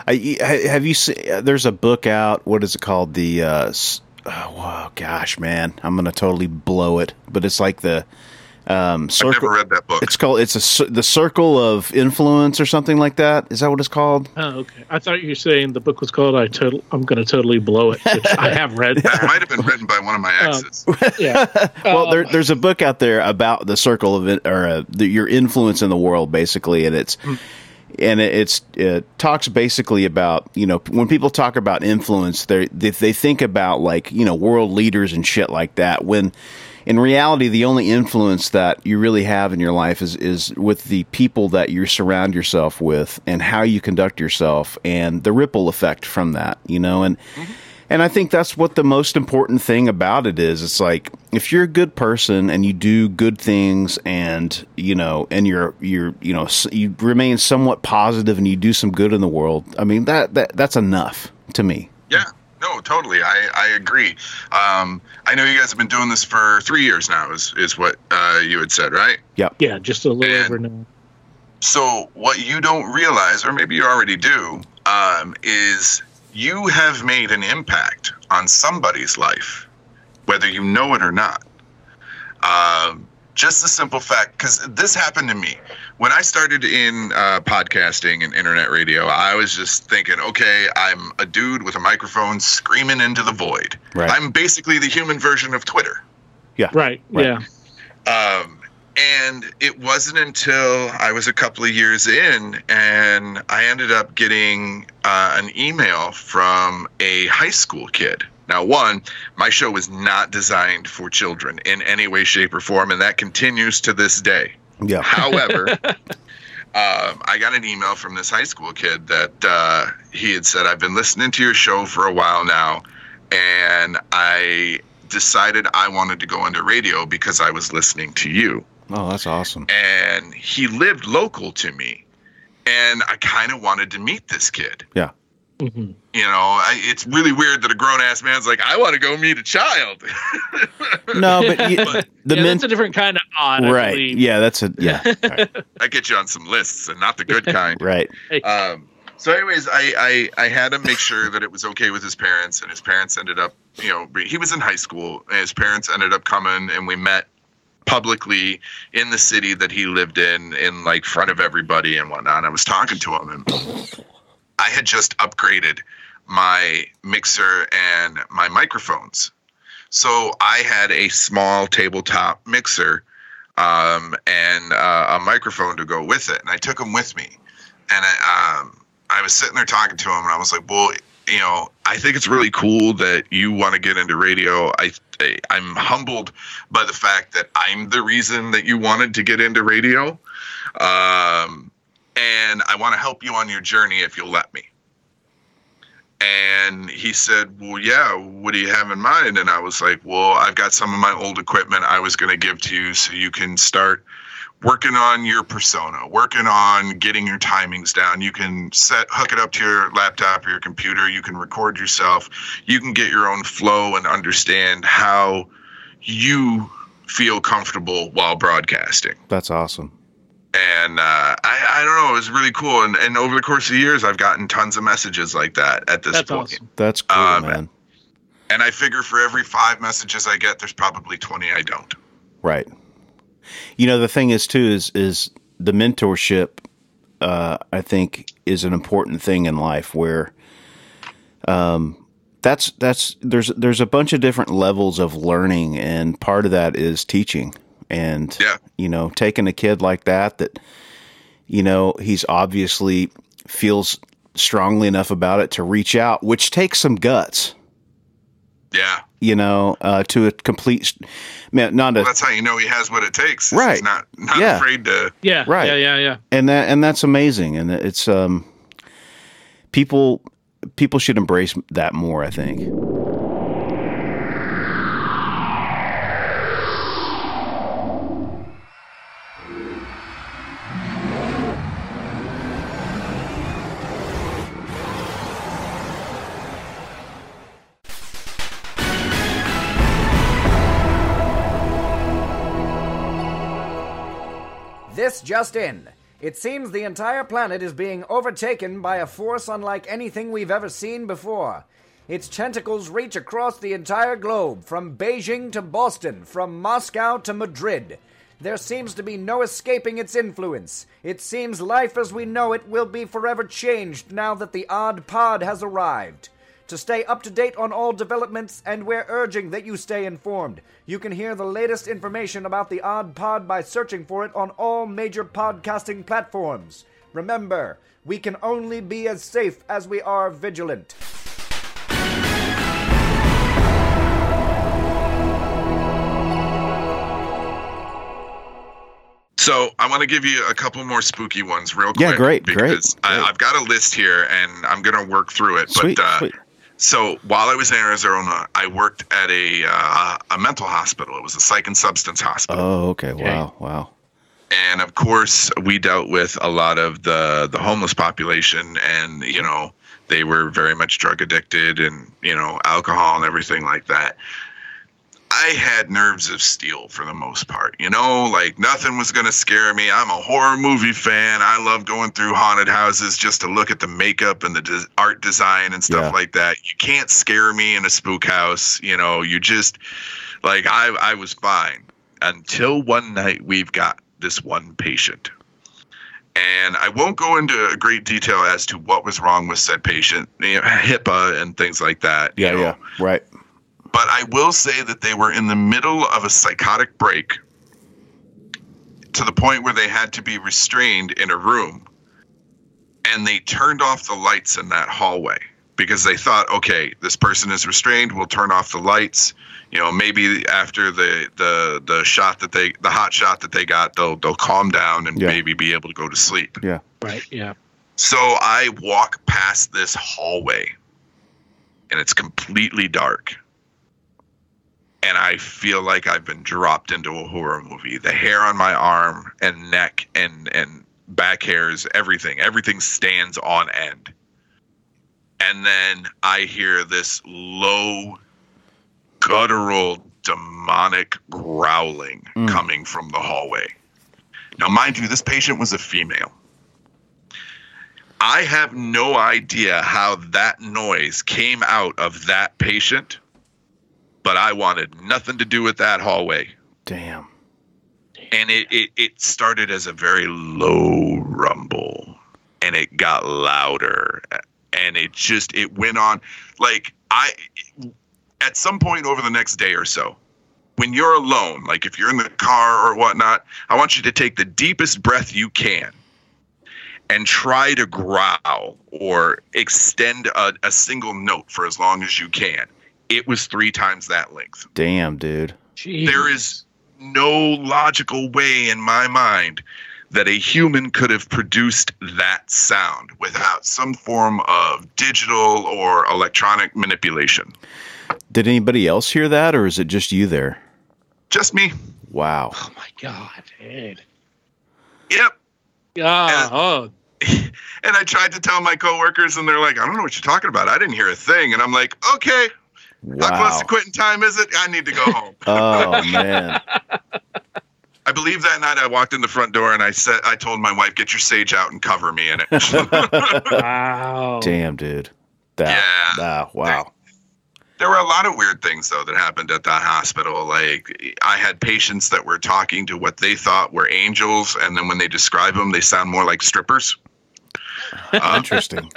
Speaker 2: I, I- have you seen? There's a book out. What is it called? The uh, oh, gosh, man, I'm gonna totally blow it. But it's like the um,
Speaker 3: I've
Speaker 2: circle.
Speaker 3: never read that book.
Speaker 2: It's called. It's a the circle of influence or something like that. Is that what it's called?
Speaker 1: Oh, okay. I thought you were saying the book was called "I total." I'm going to totally blow it, which I have read.
Speaker 3: That might have been written by one of my
Speaker 1: Um,
Speaker 3: exes.
Speaker 1: Yeah.
Speaker 2: well,
Speaker 1: Um,
Speaker 2: there, there's a book out there about the circle of it, or uh, the, your influence in the world, basically, and it's and it, it's it talks basically about you know when people talk about influence, they they they think about like you know world leaders and shit like that. When in reality, the only influence that you really have in your life is is with the people that you surround yourself with and how you conduct yourself and the ripple effect from that. You know, and mm-hmm. and I think that's what the most important thing about it is. It's like if you're a good person and you do good things and, you know, and you're you're, you know, you remain somewhat positive and you do some good in the world. I mean, that that that's enough to me.
Speaker 3: Yeah, no, totally. I, I agree. Um, I know you guys have been doing this for three years now, is, is what uh, you had said, right?
Speaker 2: Yep.
Speaker 1: yeah, just a little
Speaker 3: And-
Speaker 1: over now.
Speaker 3: So, what you don't realize, or maybe you already do, um, is you have made an impact on somebody's life, whether you know it or not. Um, just the simple fact, because this happened to me. When I started in uh, podcasting and internet radio, I was just thinking, okay, I'm a dude with a microphone screaming into the void.
Speaker 2: Right.
Speaker 3: I'm basically the human version of Twitter.
Speaker 2: Yeah.
Speaker 1: Right.
Speaker 2: Right.
Speaker 1: Yeah.
Speaker 3: Um, and it wasn't until I was a couple of years in, and I ended up getting uh, an email from a high school kid. Now, one, my show was not designed for children in any way, shape, or form, and that continues to this day.
Speaker 2: Yeah.
Speaker 3: However, um, I got an email from this high school kid that uh, he had said, I've been listening to your show for a while now, and I decided I wanted to go into radio because I was listening to you.
Speaker 2: Oh, that's awesome.
Speaker 3: And he lived local to me. And I kind of wanted to meet this kid.
Speaker 2: Yeah.
Speaker 1: Mhm.
Speaker 3: You know, I, it's really weird that a grown ass man's like, I want to go meet a child.
Speaker 2: No, but you,
Speaker 3: But-
Speaker 2: the
Speaker 1: yeah,
Speaker 2: men,
Speaker 1: that's a different kind of odd.
Speaker 2: Right?
Speaker 1: believe.
Speaker 2: Yeah, that's a yeah. right,
Speaker 3: I get you on some lists and not the good kind.
Speaker 2: right.
Speaker 3: Um, so, anyways, I, I I had to make sure that it was okay with his parents, and his parents ended up, you know, he was in high school, and his parents ended up coming, and we met publicly in the city that he lived in, in like front of everybody and whatnot. I was talking to him, and I had just upgraded my mixer and my microphones. So I had a small tabletop mixer um, and uh, a microphone to go with it, and I took them with me. And I, um, I was sitting there talking to him, and I was like, "Well, you know, I think it's really cool that you want to get into radio. I, I I'm humbled by the fact that I'm the reason that you wanted to get into radio, um, and I want to help you on your journey if you'll let me." And he said, Well, yeah, what do you have in mind? And I was like, Well, I've got some of my old equipment I was going to give to you so you can start working on your persona, working on getting your timings down. You can set, hook it up to your laptop or your computer. You can record yourself. You can get your own flow and understand how you feel comfortable while broadcasting
Speaker 2: That's awesome.
Speaker 3: And uh, I, I don't know, it was really cool. And, and over the course of years, I've gotten tons of messages like that at this
Speaker 1: That's
Speaker 3: point.
Speaker 1: awesome.
Speaker 2: That's cool,
Speaker 3: Um,
Speaker 2: man.
Speaker 3: And I figure for every five messages I get, there's probably 20 I don't.
Speaker 2: Right. You know, the thing is too is is the mentorship. Uh, I think is an important thing in life where, um, that's that's there's there's a bunch of different levels of learning, and part of that is teaching. And
Speaker 3: Yeah.
Speaker 2: you know, taking a kid like that that, you know, he's obviously feels strongly enough about it to reach out, which takes some guts.
Speaker 3: Yeah.
Speaker 2: You know, uh, to a complete, man, not a
Speaker 3: Well, that's how you know he has what it takes.
Speaker 2: Right.
Speaker 3: He's not, not
Speaker 2: Yeah.
Speaker 3: afraid to.
Speaker 1: Yeah.
Speaker 2: Right.
Speaker 1: Yeah. Yeah. Yeah.
Speaker 2: and that and that's amazing and it's um people people should embrace that more i think
Speaker 4: This just in. It seems the entire planet is being overtaken by a force unlike anything we've ever seen before. Its tentacles reach across the entire globe, from Beijing to Boston, from Moscow to Madrid. There seems to be no escaping its influence. It seems life as we know it will be forever changed now that the odd pod has arrived. To stay up to date on all developments, and we're urging that you stay informed. You can hear the latest information about the Odd Pod by searching for it on all major podcasting platforms. Remember, we can only be as safe as we are vigilant.
Speaker 3: So I want to give you a couple more spooky ones real quick.
Speaker 2: Yeah, great, great,
Speaker 3: Because I,
Speaker 2: great.
Speaker 3: I've got a list here and I'm going to work through it.
Speaker 2: sweet,
Speaker 3: but uh,
Speaker 2: sweet.
Speaker 3: So while I was in Arizona, I worked at a uh, a mental hospital. It was a psych and substance hospital,
Speaker 2: oh okay. Wow. Wow.
Speaker 3: And of course, we dealt with a lot of the the homeless population, and you know they were very much drug addicted, and you know alcohol and everything like that. I had nerves of steel for the most part. You know, like nothing was going to scare me. I'm a horror movie fan. I love going through haunted houses just to look at the makeup and the des- art design and stuff
Speaker 2: Yeah.
Speaker 3: like that. You can't scare me in a spook house. You know, you just like I I was fine until one night we've got this one patient. And I won't go into a great detail as to what was wrong with said patient, you know, HIPAA and things like that. you
Speaker 2: yeah
Speaker 3: know.
Speaker 2: yeah right
Speaker 3: But I will say that they were in the middle of a psychotic break. to the point where they had to be restrained in a room. And they turned off the lights in that hallway because they thought, okay, this person is restrained. We'll turn off the lights. You know, maybe after the the the shot that they the hot shot that they got, they'll they'll calm down and
Speaker 2: Yeah.
Speaker 3: maybe be able to go to sleep.
Speaker 2: Yeah.
Speaker 1: Right. Yeah.
Speaker 3: So I walk past this hallway and it's completely dark. And I feel like I've been dropped into a horror movie. The hair on my arm and neck and, and back hairs, everything, everything stands on end. And then I hear this low, guttural, demonic growling
Speaker 2: Mm.
Speaker 3: coming from the hallway. Now, mind you, this patient was a female. I have no idea how that noise came out of that patient, but I wanted nothing to do with that hallway.
Speaker 2: Damn.
Speaker 3: And it, it, it started as a very low rumble and it got louder and it just it went on like I at some point over the next day or so when you're alone, like if you're in the car or whatnot, I want you to take the deepest breath you can and try to growl or extend a, a single note for as long as you can. It was three times that length.
Speaker 2: Damn, dude.
Speaker 1: Jeez.
Speaker 3: There is no logical way in my mind that a human could have produced that sound without some form of digital or electronic manipulation.
Speaker 2: Did anybody else hear that, or is it just you there?
Speaker 3: Just me.
Speaker 2: Wow.
Speaker 1: Oh my god, Ed.
Speaker 3: Yep. Uh-huh.
Speaker 1: Yeah. Oh.
Speaker 3: And I tried to tell my coworkers, and they're like, I don't know what you're talking about. I didn't hear a thing. And I'm like, okay, how close to quitting time is it? I need to go home.
Speaker 2: Oh man.
Speaker 3: I believe that night I walked in the front door and I said, I told my wife, get your sage out and cover me in it.
Speaker 1: Wow.
Speaker 2: Damn, dude. That.
Speaker 3: Yeah.
Speaker 2: ah, wow.
Speaker 3: There were a lot of weird things though that happened at that hospital. Like I had patients that were talking to what they thought were angels, and then when they describe them, they sound more like strippers. Um,
Speaker 2: Interesting.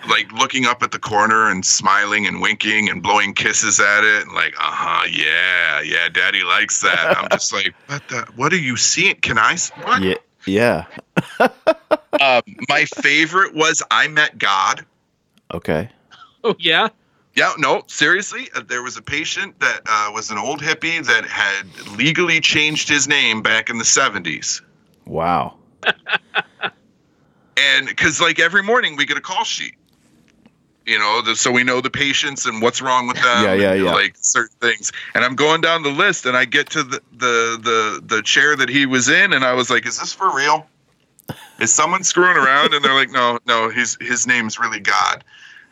Speaker 3: They're like looking up at the corner and smiling and winking and blowing kisses at it, and like, uh huh, yeah, yeah, daddy likes that. I'm just like, what the? What are you seeing? Can i What?
Speaker 2: yeah. Yeah.
Speaker 3: Um, my favorite was I met God.
Speaker 2: Okay.
Speaker 1: Oh yeah.
Speaker 3: Yeah, no, seriously. Uh, there was a patient that uh, was an old hippie that had legally changed his name back in the 70s.
Speaker 2: Wow.
Speaker 3: And because, like, every morning we get a call sheet, you know, the, so we know the patients and what's wrong with them.
Speaker 2: Yeah, yeah,
Speaker 3: and,
Speaker 2: yeah.
Speaker 3: Like certain things. And I'm going down the list and I get to the, the, the, the chair that he was in and I was like, is this for real? Is someone screwing around? And they're like, no, no, his, his name's really God.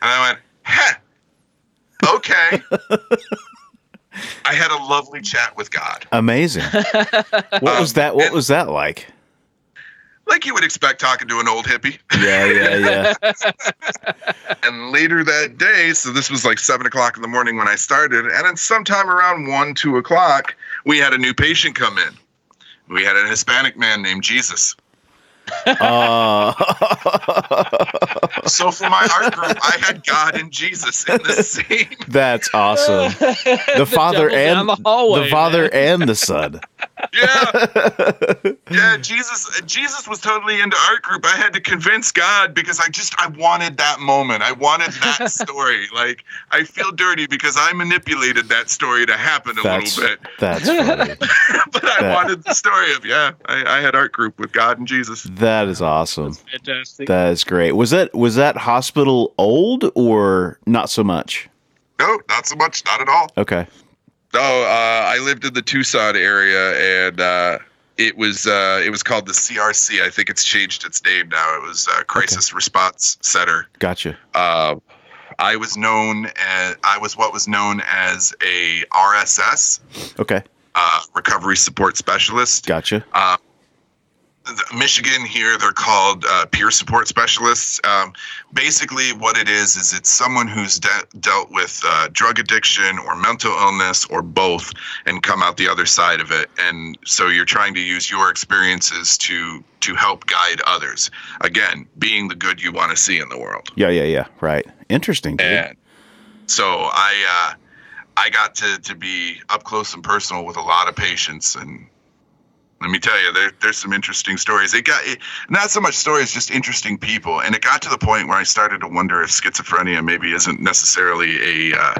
Speaker 3: And I went, huh, okay. I had a lovely chat with God.
Speaker 2: Amazing. What was
Speaker 3: Um,
Speaker 2: that? What
Speaker 3: and-
Speaker 2: was that like?
Speaker 3: Like you would expect talking to an old hippie.
Speaker 2: Yeah, yeah, yeah.
Speaker 3: And later that day, so this was like seven o'clock in the morning when I started, and then sometime around one, two o'clock, we had a new patient come in. We had a Hispanic man named Jesus.
Speaker 2: Uh,
Speaker 3: So for my art group, I had God and Jesus in the same.
Speaker 2: that's awesome. The father and
Speaker 1: the hallway,
Speaker 2: the father
Speaker 1: man.
Speaker 2: and the son.
Speaker 3: Yeah, yeah. Jesus, Jesus was totally into art group. I had to convince God because I just I wanted that moment. I wanted that story. Like I feel dirty because I manipulated that story to happen a
Speaker 2: That's
Speaker 3: little bit,
Speaker 2: that's funny.
Speaker 3: but I
Speaker 2: That-
Speaker 3: wanted the story of yeah. I, I had art group with God and Jesus.
Speaker 2: That is awesome.
Speaker 1: Fantastic.
Speaker 2: That is great. Was that was that hospital old or not so much?
Speaker 3: No, not so much. Not at all.
Speaker 2: Okay.
Speaker 3: No, uh, I lived in the Tucson area, and uh, it was uh, it was called the CRC. I think it's changed its name now. It was uh, Crisis Response Center.
Speaker 2: Gotcha.
Speaker 3: Uh, I was known as I was what was known as a RSS,
Speaker 2: Okay.
Speaker 3: uh, Recovery Support Specialist.
Speaker 2: Gotcha.
Speaker 3: Michigan here, they're called uh, peer support specialists. Um, basically, what it is is it's someone who's de- dealt with uh, drug addiction or mental illness or both, and come out the other side of it. And so you're trying to use your experiences to to help guide others. Again, being the good you want to see in the world.
Speaker 2: Yeah, yeah, yeah. Right. Interesting, dude.
Speaker 3: And so I uh, I got to to be up close and personal with a lot of patients and let me tell you, there, there's some interesting stories. It got it, not so much stories, just interesting people, and it got to the point where I started to wonder if schizophrenia maybe isn't necessarily a uh,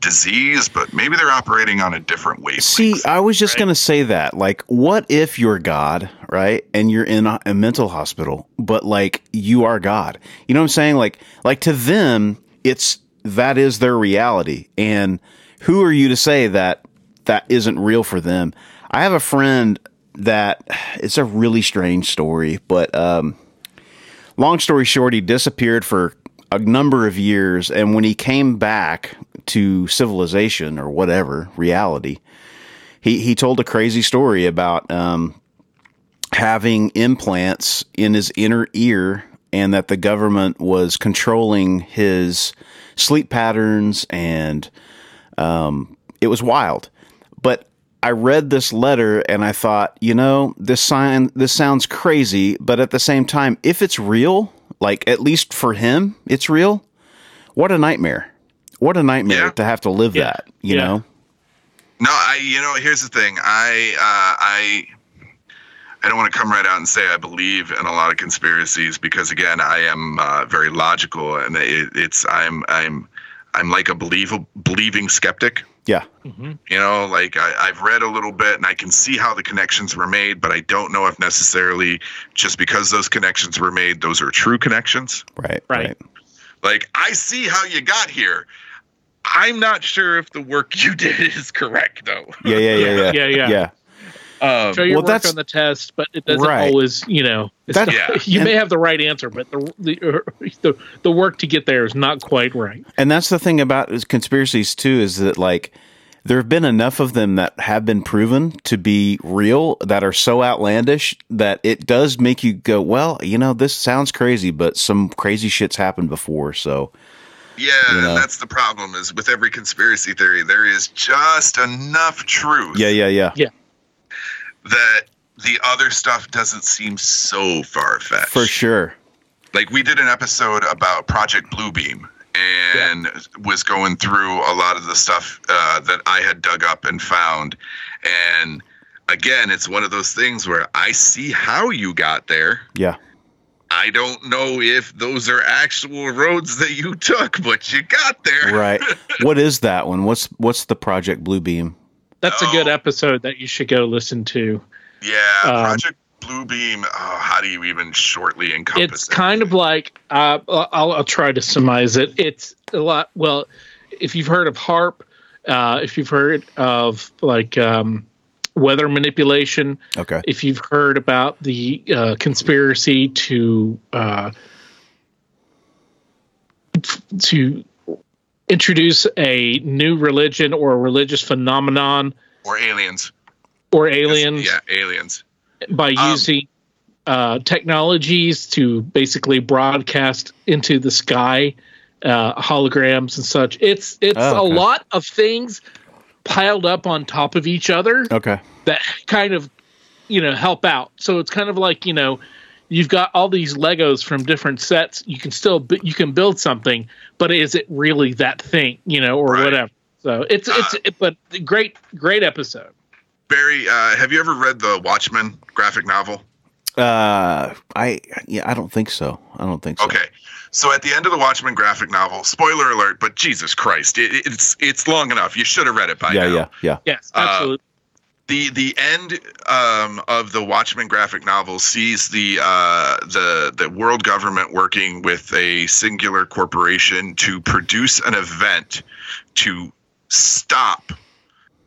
Speaker 3: disease, but maybe they're operating on a different wavelength.
Speaker 2: See, I was just
Speaker 1: Right.
Speaker 2: going to say that. Like, what if you're God, right? And you're in a, a mental hospital, but like you are God. You know what I'm saying? Like, like to them, it's that is their reality. And who are you to say that that isn't real for them? I have a friend that it's a really strange story, but um, long story short, he disappeared for a number of years, and when he came back to civilization or whatever reality, he he told a crazy story about um, having implants in his inner ear, and that the government was controlling his sleep patterns, and um, it was wild. But I read this letter and I thought, you know, this sign this sounds crazy, but at the same time, if it's real, like at least for him, it's real. What a nightmare! What a nightmare
Speaker 3: Yeah.
Speaker 2: to have to live
Speaker 1: Yeah.
Speaker 2: that. You
Speaker 1: Yeah.
Speaker 2: know?
Speaker 3: No, I. You know, here's the thing. I. Uh, I. I don't want to come right out and say I believe in a lot of conspiracies because again, I am uh, very logical and it, it's I'm I'm I'm like a believe believing skeptic.
Speaker 2: Yeah.
Speaker 1: Mm-hmm.
Speaker 3: You know, like I, I've read a little bit and I can see how the connections were made, but I don't know if necessarily just because those connections were made, those are true connections.
Speaker 2: Right.
Speaker 1: Right.
Speaker 3: Like I see how you got here. I'm not sure if the work you did is correct though.
Speaker 2: Yeah. Yeah. Yeah. Yeah.
Speaker 1: Yeah, yeah.
Speaker 2: yeah.
Speaker 3: Um,
Speaker 1: Show your
Speaker 2: Well,
Speaker 1: work
Speaker 2: that's-
Speaker 1: on the test, but it doesn't
Speaker 2: Right.
Speaker 1: always, you know, it's
Speaker 2: That-
Speaker 1: not-
Speaker 3: Yeah.
Speaker 1: you may have the right answer, but the, the the the work to get there is not quite right.
Speaker 2: And that's the thing about conspiracies too is that like there have been enough of them that have been proven to be real that are so outlandish that it does make you go, well, you know, this sounds crazy, but some crazy shit's happened before, so
Speaker 3: Yeah,
Speaker 2: You know?
Speaker 3: and that's the problem is with every conspiracy theory, there is just enough truth
Speaker 2: Yeah, yeah, yeah, yeah,
Speaker 3: that the other stuff doesn't seem so far fetched.
Speaker 2: for sure.
Speaker 3: Like we did an episode about Project Bluebeam and was going through a lot of the stuff uh, that I had dug up and found. And again, it's one of those things where I see how you got there.
Speaker 2: Yeah,
Speaker 3: I don't know if those are actual roads that you took, but you got there.
Speaker 2: right. what is that one? What's what's the Project Bluebeam?
Speaker 1: That's a good episode that you should go listen to.
Speaker 3: Yeah,
Speaker 1: Um,
Speaker 3: Project Bluebeam. Oh, how do you even shortly encompass
Speaker 1: It's
Speaker 3: it?
Speaker 1: kind of like uh, I'll, I'll try to surmise it. It's a lot. Well, if you've heard of HAARP, uh, if you've heard of like um, weather manipulation,
Speaker 2: Okay.
Speaker 1: if you've heard about the uh, conspiracy to uh, to introduce a new religion or a religious phenomenon
Speaker 3: or aliens.
Speaker 1: or aliens
Speaker 3: Yeah, aliens.
Speaker 1: by
Speaker 3: Um,
Speaker 1: using uh, technologies to basically broadcast into the sky uh, holograms and such. It's it's
Speaker 2: Oh, okay.
Speaker 1: a lot of things piled up on top of each other
Speaker 2: Okay.
Speaker 1: that kind of you know help out. So it's kind of like you know you've got all these Legos from different sets. You can still bu- you can build something, but is it really that thing? You know, or
Speaker 3: Right.
Speaker 1: whatever. So it's it's
Speaker 3: Uh,
Speaker 1: it, but great great episode.
Speaker 3: Barry, uh, have you ever read the Watchmen graphic novel?
Speaker 2: Uh, I yeah, I don't think so. I don't think so.
Speaker 3: Okay. So at the end of the Watchmen graphic novel, spoiler alert, but Jesus Christ, it, it's it's long enough. You should have read it by
Speaker 2: Yeah,
Speaker 3: now.
Speaker 2: yeah, yeah. yeah.
Speaker 1: Yes,
Speaker 3: Uh,
Speaker 1: absolutely.
Speaker 3: The the end um, of the Watchmen graphic novel sees the uh, the the world government working with a singular corporation to produce an event to stop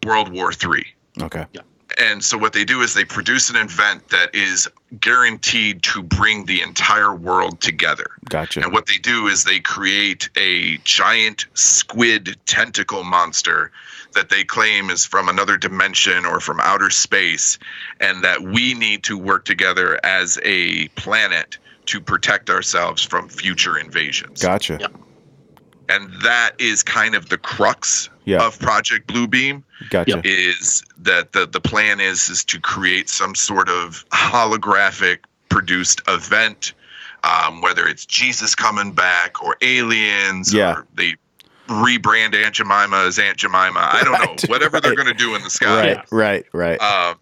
Speaker 3: World War Three.
Speaker 2: Okay. Yeah.
Speaker 3: And so what they do is they produce an event that is guaranteed to bring the entire world together.
Speaker 2: Gotcha.
Speaker 3: And what they do is they create a giant squid tentacle monster that they claim is from another dimension or from outer space, and that we need to work together as a planet to protect ourselves from future invasions.
Speaker 2: Gotcha.
Speaker 1: Yeah.
Speaker 3: And that is kind of the crux
Speaker 2: Yeah.
Speaker 3: of Project Bluebeam
Speaker 2: Gotcha.
Speaker 3: is that the, the plan is is to create some sort of holographic produced event um, whether it's jesus coming back or aliens
Speaker 2: Yeah.
Speaker 3: or they rebrand aunt jemima as aunt jemima i don't
Speaker 2: Right,
Speaker 3: know whatever they're going to do in the sky
Speaker 2: Right. Right. Right.
Speaker 3: um,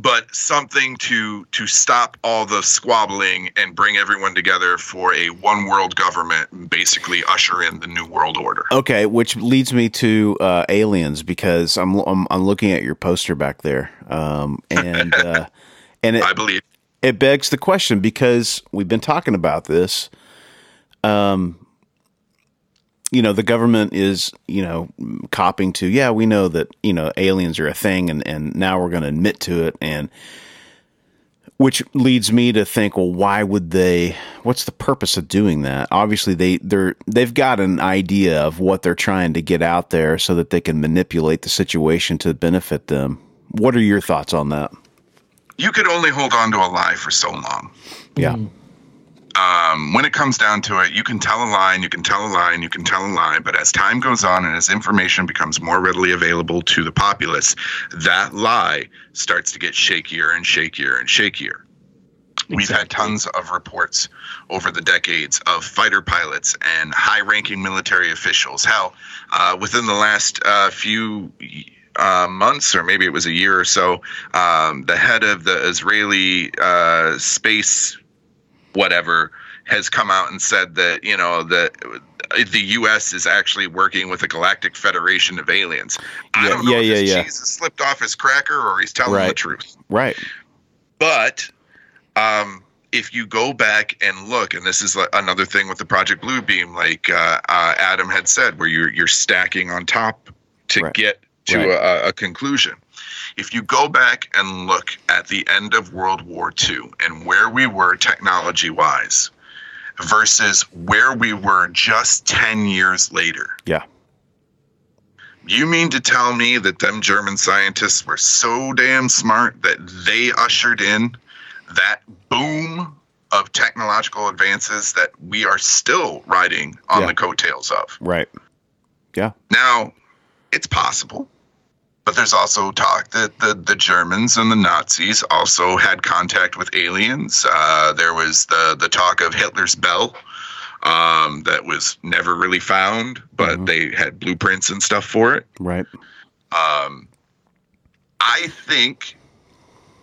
Speaker 3: but something to to stop all the squabbling and bring everyone together for a one world government and basically usher in the new world order.
Speaker 2: Okay, which leads me to uh, aliens because I'm, I'm I'm looking at your poster back there, um, and uh, and it,
Speaker 3: I believe
Speaker 2: it begs the question because we've been talking about this. Um, you know, the government is you know copping to yeah, we know that you know aliens are a thing, and and now we're going to admit to it, and which leads me to think, well, why would they? What's the purpose of doing that? Obviously, they they're they've got an idea of what they're trying to get out there, so that they can manipulate the situation to benefit them. What are your thoughts on that?
Speaker 3: you could only hold on to a lie for so long.
Speaker 2: Yeah, mm.
Speaker 3: Um, when it comes down to it, you can tell a lie and you can tell a lie and you can tell a lie. But as time goes on and as information becomes more readily available to the populace, that lie starts to get shakier and shakier and shakier. We've had tons of reports over the decades of fighter pilots and high ranking military officials. Hell, uh, within the last uh, few uh, months, or maybe it was a year or so, um, the head of the Israeli uh, space whatever has come out and said that you know that the U.S. is actually working with a galactic federation of aliens. I
Speaker 2: Yeah,
Speaker 3: don't know
Speaker 2: yeah,
Speaker 3: if
Speaker 2: yeah, yeah.
Speaker 3: has slipped off his cracker or he's telling the truth.
Speaker 2: right.
Speaker 3: But um, if you go back and look, and this is another thing with the Project Blue Beam, like uh, uh, Adam had said, where you're you're stacking on top to
Speaker 2: Right.
Speaker 3: get to
Speaker 2: Right.
Speaker 3: a, a conclusion. If you go back and look at the end of World War II and where we were technology wise versus where we were just 10 years later,
Speaker 2: Yeah,
Speaker 3: you mean to tell me that them German scientists were so damn smart that they ushered in that boom of technological advances that we are still riding on
Speaker 2: Yeah.
Speaker 3: the coattails of?
Speaker 2: right. Yeah,
Speaker 3: Now, it's possible, but there's also talk that the, the Germans and the Nazis also had contact with aliens. Uh, there was the, the talk of Hitler's bell um, that was never really found, but
Speaker 2: Mhm.
Speaker 3: they had blueprints and stuff for it.
Speaker 2: right.
Speaker 3: Um, I think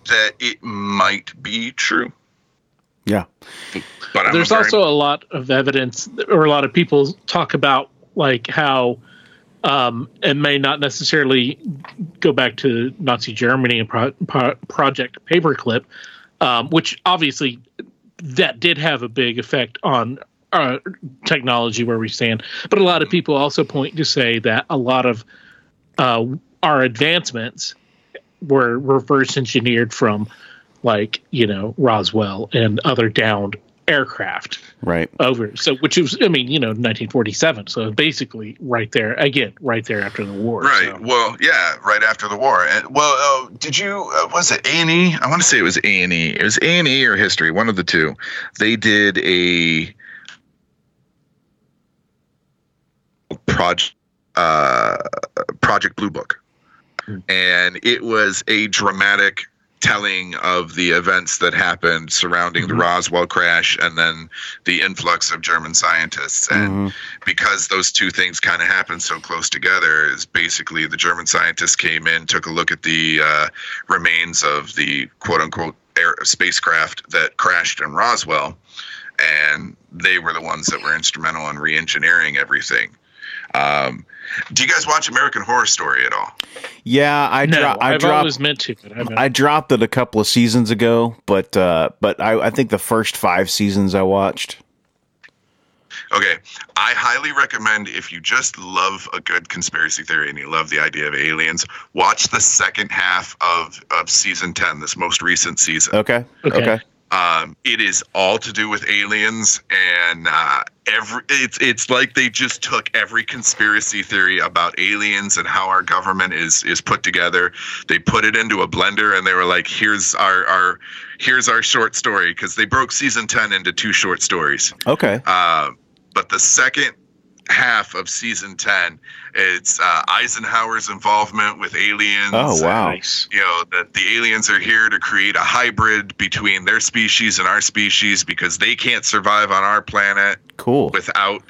Speaker 3: that it might be true,
Speaker 2: Yeah,
Speaker 3: but I'm
Speaker 1: There's
Speaker 3: very-
Speaker 1: also a lot of evidence, or a lot of people talk about like how um, it may not necessarily go back to Nazi Germany and pro- pro- Project Paperclip, um, which obviously that did have a big effect on uh, technology where we stand. But a lot of people also point to say that a lot of uh, our advancements were reverse engineered from like you know Roswell and other downed aircraft
Speaker 2: right.
Speaker 1: over. So, which was, I mean, you know, 1947. So basically, right there again, right there after the war.
Speaker 3: Right.
Speaker 1: So.
Speaker 3: Well, yeah, right after the war. And well, uh, did you? Uh, was it A and E? I want to say it was A and E. It was A and E or History, one of the two. They did a project, uh, Project Blue Book, and it was a dramatic telling of the events that happened surrounding the
Speaker 1: Mhm.
Speaker 3: Roswell crash and then the influx of German scientists and
Speaker 2: Mhm.
Speaker 3: because those two things kind of happened so close together is basically the german scientists came in took a look at the uh, remains of the quote unquote air spacecraft that crashed in roswell and they were the ones that were instrumental in re-engineering everything um, do you guys watch american horror story at all
Speaker 2: Yeah, I
Speaker 1: no,
Speaker 2: dro- I
Speaker 1: I've
Speaker 2: dropped
Speaker 1: always meant to, but I.
Speaker 2: I dropped it a couple of seasons ago, but uh, but I, I think the first five seasons I watched.
Speaker 3: Okay, I highly recommend if you just love a good conspiracy theory and you love the idea of aliens, watch the second half of, of season 10, this most recent season.
Speaker 2: Okay.
Speaker 1: Okay.
Speaker 2: Okay.
Speaker 3: Um, it is all to do with aliens, and uh, every it's it's like they just took every conspiracy theory about aliens and how our government is is put together. They put it into a blender, and they were like, "Here's our our here's our short story," because they broke season 10 into two short stories.
Speaker 2: Okay.
Speaker 3: Uh, but the second half of season 10 it's uh, eisenhower's involvement with aliens
Speaker 2: Oh, wow.
Speaker 1: Nice.
Speaker 3: you know that the aliens are here to create a hybrid between their species and our species because they can't survive on our planet
Speaker 2: Cool.
Speaker 3: without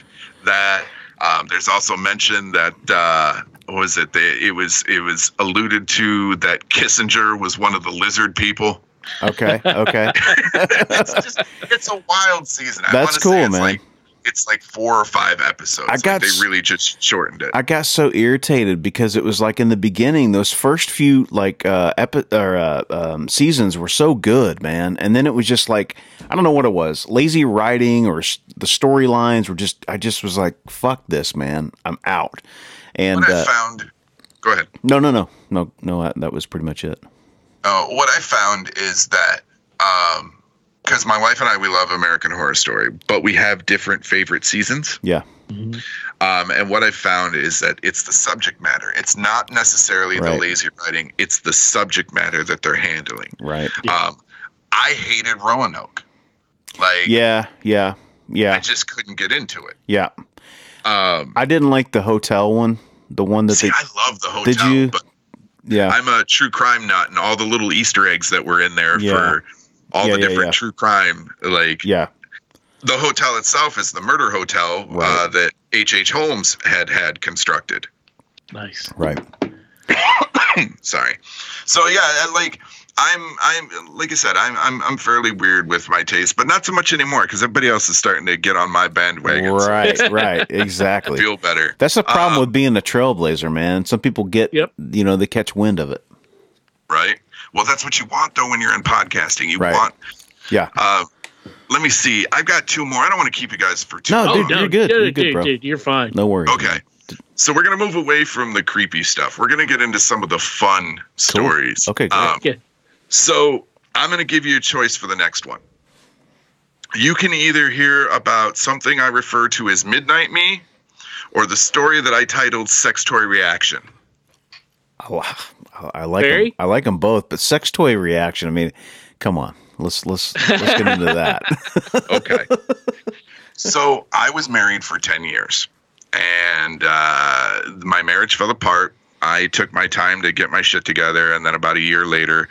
Speaker 3: that um, there's also mention that uh, what was it? They, it was it was alluded to that Kissinger was one of the lizard people.
Speaker 2: Okay. Okay.
Speaker 3: it's just it's a wild season. I
Speaker 2: That's cool,
Speaker 3: say it's
Speaker 2: man.
Speaker 3: Like, it's like four or five episodes.
Speaker 2: I
Speaker 3: Like,
Speaker 2: got
Speaker 3: they really just shortened it.
Speaker 2: I got so irritated because it was like in the beginning, those first few like uh, epi- or uh, um, seasons were so good, man, and then it was just like I don't know what it was, lazy writing or the storylines were just. I just was like, "Fuck this, man, I'm out." And
Speaker 3: what I
Speaker 2: uh,
Speaker 3: found. Go ahead.
Speaker 2: no, no, no, no, no, that, that was pretty much it.
Speaker 3: Uh, what I found is that because my wife and I we love American Horror Story, but we have different favorite seasons.
Speaker 2: Yeah,
Speaker 3: Um, and what I found is that it's the subject matter. It's not necessarily the lazy writing. It's the subject matter that they're handling.
Speaker 2: right.
Speaker 3: Um, I hated Roanoke. Like,
Speaker 2: Yeah, yeah, Yeah.
Speaker 3: I just couldn't get into it.
Speaker 2: yeah.
Speaker 3: Um,
Speaker 2: I didn't like the hotel one, the one that
Speaker 3: see,
Speaker 2: they.
Speaker 3: I love the hotel,
Speaker 2: Did you?
Speaker 3: but
Speaker 2: Yeah,
Speaker 3: I'm a true crime nut, and all the little Easter eggs that were in there
Speaker 2: Yeah.
Speaker 3: for all
Speaker 2: Yeah,
Speaker 3: the
Speaker 2: yeah,
Speaker 3: different
Speaker 2: yeah.
Speaker 3: true crime, like
Speaker 2: yeah,
Speaker 3: the hotel itself is the murder hotel uh, that H. H. Holmes had had constructed.
Speaker 1: Nice.
Speaker 2: right.
Speaker 3: Sorry. So yeah, like I'm I'm like I said, I'm I'm I'm fairly weird with my taste, but not so much anymore because everybody else is starting to get on my bandwagon.
Speaker 2: Right, right, exactly.
Speaker 3: feel better.
Speaker 2: That's the problem
Speaker 3: Um,
Speaker 2: with being a trailblazer, man. Some people get,
Speaker 1: Yep.
Speaker 2: you know, they catch wind of it.
Speaker 3: right? Well, that's what you want though when you're in podcasting. You
Speaker 2: Right.
Speaker 3: want.
Speaker 2: Yeah.
Speaker 3: Uh, let me see. I've got two more. I don't want to keep you guys for too
Speaker 2: No,
Speaker 3: long.
Speaker 2: dude, you're good. You're good,
Speaker 1: dude,
Speaker 2: bro.
Speaker 1: dude, you're fine.
Speaker 2: No worries.
Speaker 3: Okay. So we're gonna move away from the creepy stuff. We're gonna get into some of the fun stories.
Speaker 2: Okay, great.
Speaker 3: Um,
Speaker 1: Yeah.
Speaker 3: So I'm going to give you a choice for the next one. You can either hear about something I refer to as Midnight Me or the story that I titled Sex Toy Reaction.
Speaker 2: Oh, I like
Speaker 1: Barry?
Speaker 2: them. I like them both, but sex toy reaction. I mean, come on. Let's let's let's get into that.
Speaker 3: Okay. so I was married for 10 years and uh, my marriage fell apart. I took my time to get my shit together. And then about a year later,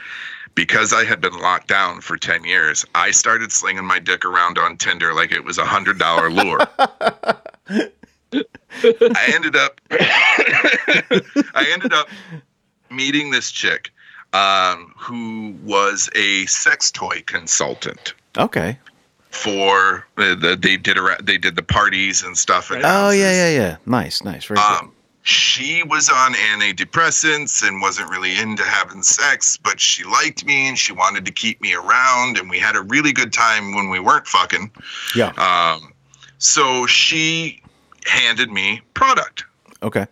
Speaker 3: because I had been locked down for 10 years, I started slinging my dick around on Tinder like it was a $100 lure. I ended up I ended up meeting this chick um, who was a sex toy consultant
Speaker 2: okay.
Speaker 3: for uh, the they did around, they did the parties and stuff. At
Speaker 2: Oh
Speaker 3: houses.
Speaker 2: yeah, yeah, yeah. Nice, nice. Very good.
Speaker 3: Um, she was on antidepressants and wasn't really into having sex, but she liked me and she wanted to keep me around, and we had a really good time when we weren't fucking.
Speaker 2: Yeah.
Speaker 3: Um, so she handed me product.
Speaker 2: Okay.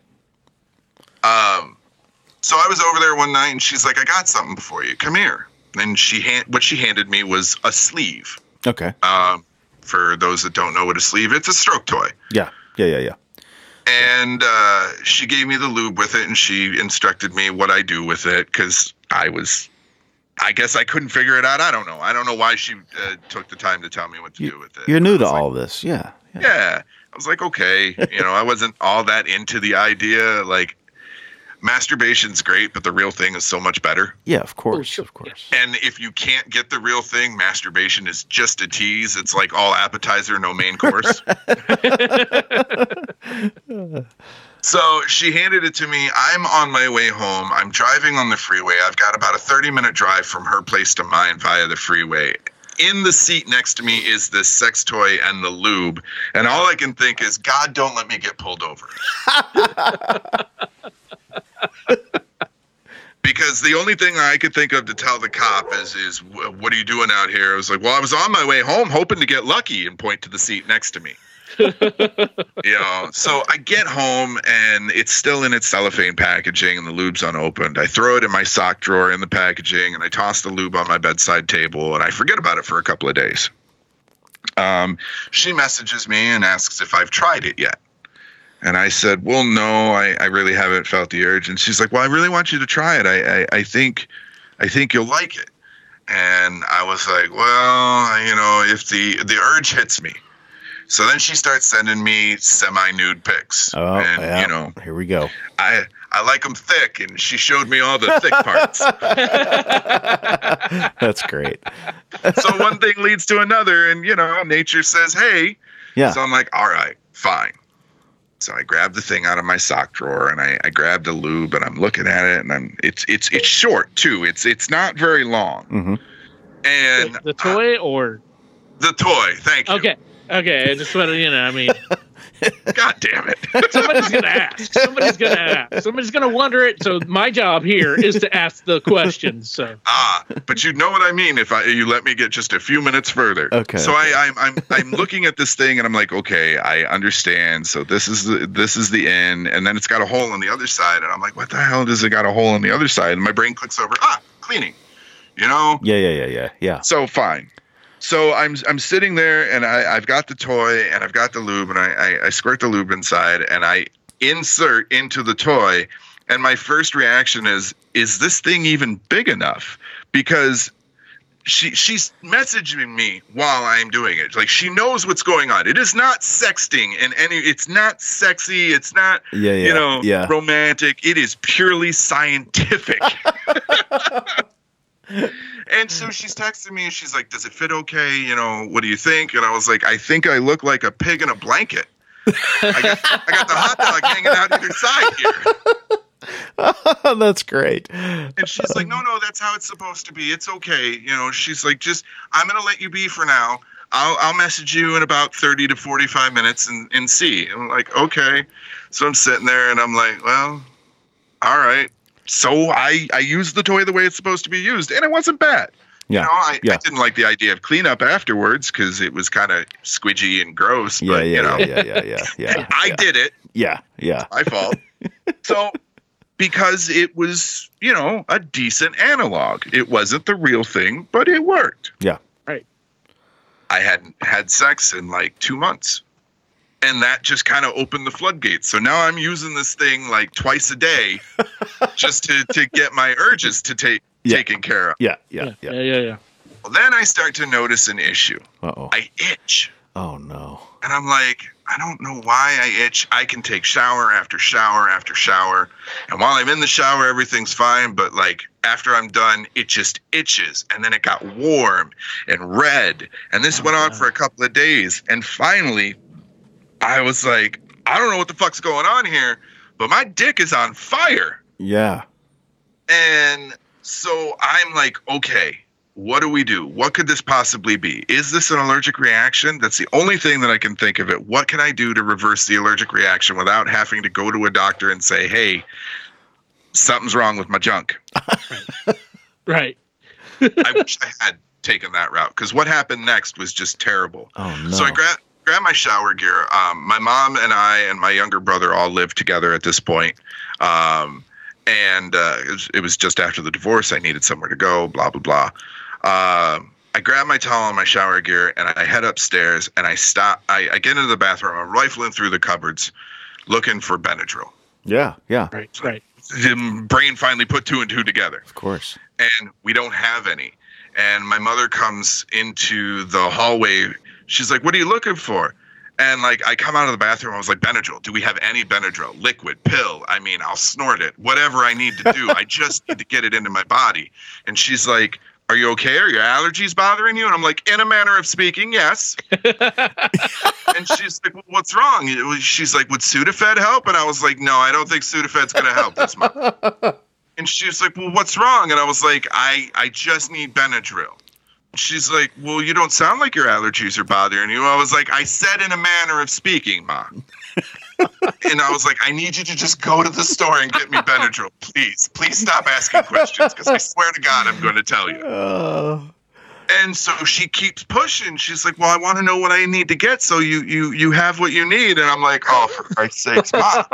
Speaker 3: Um, so I was over there one night, and she's like, "I got something for you. Come here." And she hand what she handed me was a sleeve.
Speaker 2: Okay.
Speaker 3: Um, for those that don't know what a sleeve, it's a stroke toy.
Speaker 2: Yeah. Yeah. Yeah. Yeah.
Speaker 3: and uh, she gave me the lube with it and she instructed me what I do with it because I was, I guess I couldn't figure it out. I don't know. I don't know why she uh, took the time to tell me what to do with it.
Speaker 2: You're new to
Speaker 3: like,
Speaker 2: all this. Yeah. Yeah.
Speaker 3: Yeah, I was like, okay, you know, I wasn't all that into the idea. Like, masturbation's great, but the real thing is so much better.
Speaker 2: Yeah. Of course.
Speaker 1: Oh, sure.
Speaker 2: Of course.
Speaker 3: And if you can't get the real thing, masturbation is just a tease. It's like all appetizer, no main course. so she handed it to me. I'm on my way home. I'm driving on the freeway. I've got about a 30 minute drive from her place to mine via the freeway. In the seat next to me is this sex toy and the lube. And all I can think is, God, don't let me get pulled over. because the only thing I could think of to tell the cop is, is what are you doing out here? I was like, well, I was on my way home hoping to get lucky and point to the seat next to me. you know, so I get home and it's still in its cellophane packaging and the lube's unopened. I throw it in my sock drawer in the packaging and I toss the lube on my bedside table and I forget about it for a couple of days. Um, she messages me and asks if I've tried it yet. And I said, Well, no, I, I really haven't felt the urge. And she's like, Well, I really want you to try it. I, I, I think I think you'll like it. And I was like, Well, you know, if the the urge hits me. So then she starts sending me semi nude pics.
Speaker 2: Oh,
Speaker 3: and
Speaker 2: yeah.
Speaker 3: you know,
Speaker 2: Here we go.
Speaker 3: I I like them thick, and she showed me all the thick parts.
Speaker 2: That's great.
Speaker 3: so one thing leads to another, and you know, nature says, "Hey."
Speaker 2: Yeah.
Speaker 3: So I'm like, "All right, fine." So I grabbed the thing out of my sock drawer and I, I grabbed a lube and I'm looking at it and I'm it's it's it's short too. It's it's not very long.
Speaker 2: hmm
Speaker 3: And
Speaker 1: the toy or
Speaker 3: the toy, thank you.
Speaker 1: okay, okay. I just want to, you know, I mean,
Speaker 3: God damn it.
Speaker 1: somebody's gonna ask. Somebody's gonna ask. Somebody's gonna wonder it. So my job here is to ask the questions. So
Speaker 3: ah, but you know what I mean if I you let me get just a few minutes further.
Speaker 2: Okay,
Speaker 3: So
Speaker 2: okay.
Speaker 3: I I'm I'm I'm looking at this thing and I'm like, okay, I understand. So this is the this is the end, and then it's got a hole on the other side, and I'm like, what the hell does it got a hole on the other side? And my brain clicks over, ah, cleaning. You know?
Speaker 2: Yeah, yeah, yeah, yeah, yeah.
Speaker 3: So fine. So I'm I'm sitting there and I, I've got the toy and I've got the lube and I, I, I squirt the lube inside and I insert into the toy and my first reaction is is this thing even big enough? Because she she's messaging me while I'm doing it. Like she knows what's going on. It is not sexting and any it's not sexy, it's not
Speaker 2: Yeah, yeah,
Speaker 3: you know
Speaker 2: yeah.
Speaker 3: romantic. It is purely scientific. and so she's texting me and she's like, Does it fit okay? You know, what do you think? And I was like, I think I look like a pig in a blanket. I got, I got the hot dog hanging out either side here.
Speaker 2: That's great.
Speaker 3: And she's like, No, no, that's how it's supposed to be. It's okay. You know, she's like, just I'm gonna let you be for now. I'll I'll message you in about 30 to 45 minutes and, and see. And I'm like, okay. So I'm sitting there and I'm like, well, all right. So I I used the toy the way it's supposed to be used, and it wasn't bad.
Speaker 2: Yeah,
Speaker 3: You know, I,
Speaker 2: yeah.
Speaker 3: I didn't like the idea of cleanup afterwards because it was kind of squidgy and gross.
Speaker 2: yeah,
Speaker 3: but,
Speaker 2: yeah,
Speaker 3: you know,
Speaker 2: yeah, yeah, yeah, yeah.
Speaker 3: I
Speaker 2: yeah.
Speaker 3: did it.
Speaker 2: Yeah, yeah.
Speaker 3: My fault. so because it was, you know, a decent analog. It wasn't the real thing, but it worked.
Speaker 2: Yeah.
Speaker 1: Right.
Speaker 3: I hadn't had sex in like two months. And that just kind of opened the floodgates. So now I'm using this thing like twice a day just to, to get my urges to take
Speaker 2: Yeah.
Speaker 3: taken care of.
Speaker 2: Yeah, yeah,
Speaker 1: yeah,
Speaker 2: yeah.
Speaker 1: yeah, yeah. yeah.
Speaker 3: Well, then I start to notice an issue.
Speaker 2: Uh oh.
Speaker 3: I itch.
Speaker 2: Oh no.
Speaker 3: And I'm like, I don't know why I itch. I can take shower after shower after shower. And while I'm in the shower, everything's fine. But like after I'm done, it just itches. And then it got warm and red. And this
Speaker 1: Oh,
Speaker 3: went on
Speaker 1: God.
Speaker 3: for a couple of days. And finally, I was like, I don't know what the fuck's going on here, but my dick is on fire.
Speaker 2: Yeah.
Speaker 3: And so I'm like, okay, what do we do? What could this possibly be? Is this an allergic reaction? That's the only thing that I can think of it. What can I do to reverse the allergic reaction without having to go to a doctor and say, hey, something's wrong with my junk?
Speaker 1: Right.
Speaker 3: I wish I had taken that route because what happened next was just terrible.
Speaker 2: Oh no.
Speaker 3: So I grabbed grabbed my shower gear. Um, my mom and I and my younger brother all lived together at this point. Um, and uh, it, was, it was just after the divorce. I needed somewhere to go. Blah blah blah. Um I grab my towel and my shower gear and I head upstairs and I stop. I, I get into the bathroom. I'm rifling through the cupboards, looking for Benadryl.
Speaker 2: yeah, yeah.
Speaker 1: Right. Right.
Speaker 3: The brain finally put two and two together
Speaker 2: Of course.
Speaker 3: and we don't have any. And my mother comes into the hallway. She's like, "What are you looking for?" And like, I come out of the bathroom. I was like, "Benadryl. Do we have any Benadryl? Liquid, pill? I mean, I'll snort it. Whatever I need to do. I just need to get it into my body." And she's like, "Are you okay? Are your allergies bothering you?" And I'm like, "In a manner of speaking, yes." and she's like, well, "What's wrong?" She's like, "Would Sudafed help?" And I was like, "No, I don't think Sudafed's going to help this much." And she was like, "Well, what's wrong?" And I was like, "I I just need Benadryl." She's like, "Well, you don't sound like your allergies are bothering you." I was like, "I said in a manner of speaking, mom." and I was like, "I need you to just go to the store and get me Benadryl, please. Please stop asking questions because I swear to God, I'm going to tell you."
Speaker 2: Oh.
Speaker 3: And so she keeps pushing. She's like, "Well, I want to know what I need to get, so you you you have what you need." And I'm like, "Oh, for Christ's sakes, mom!"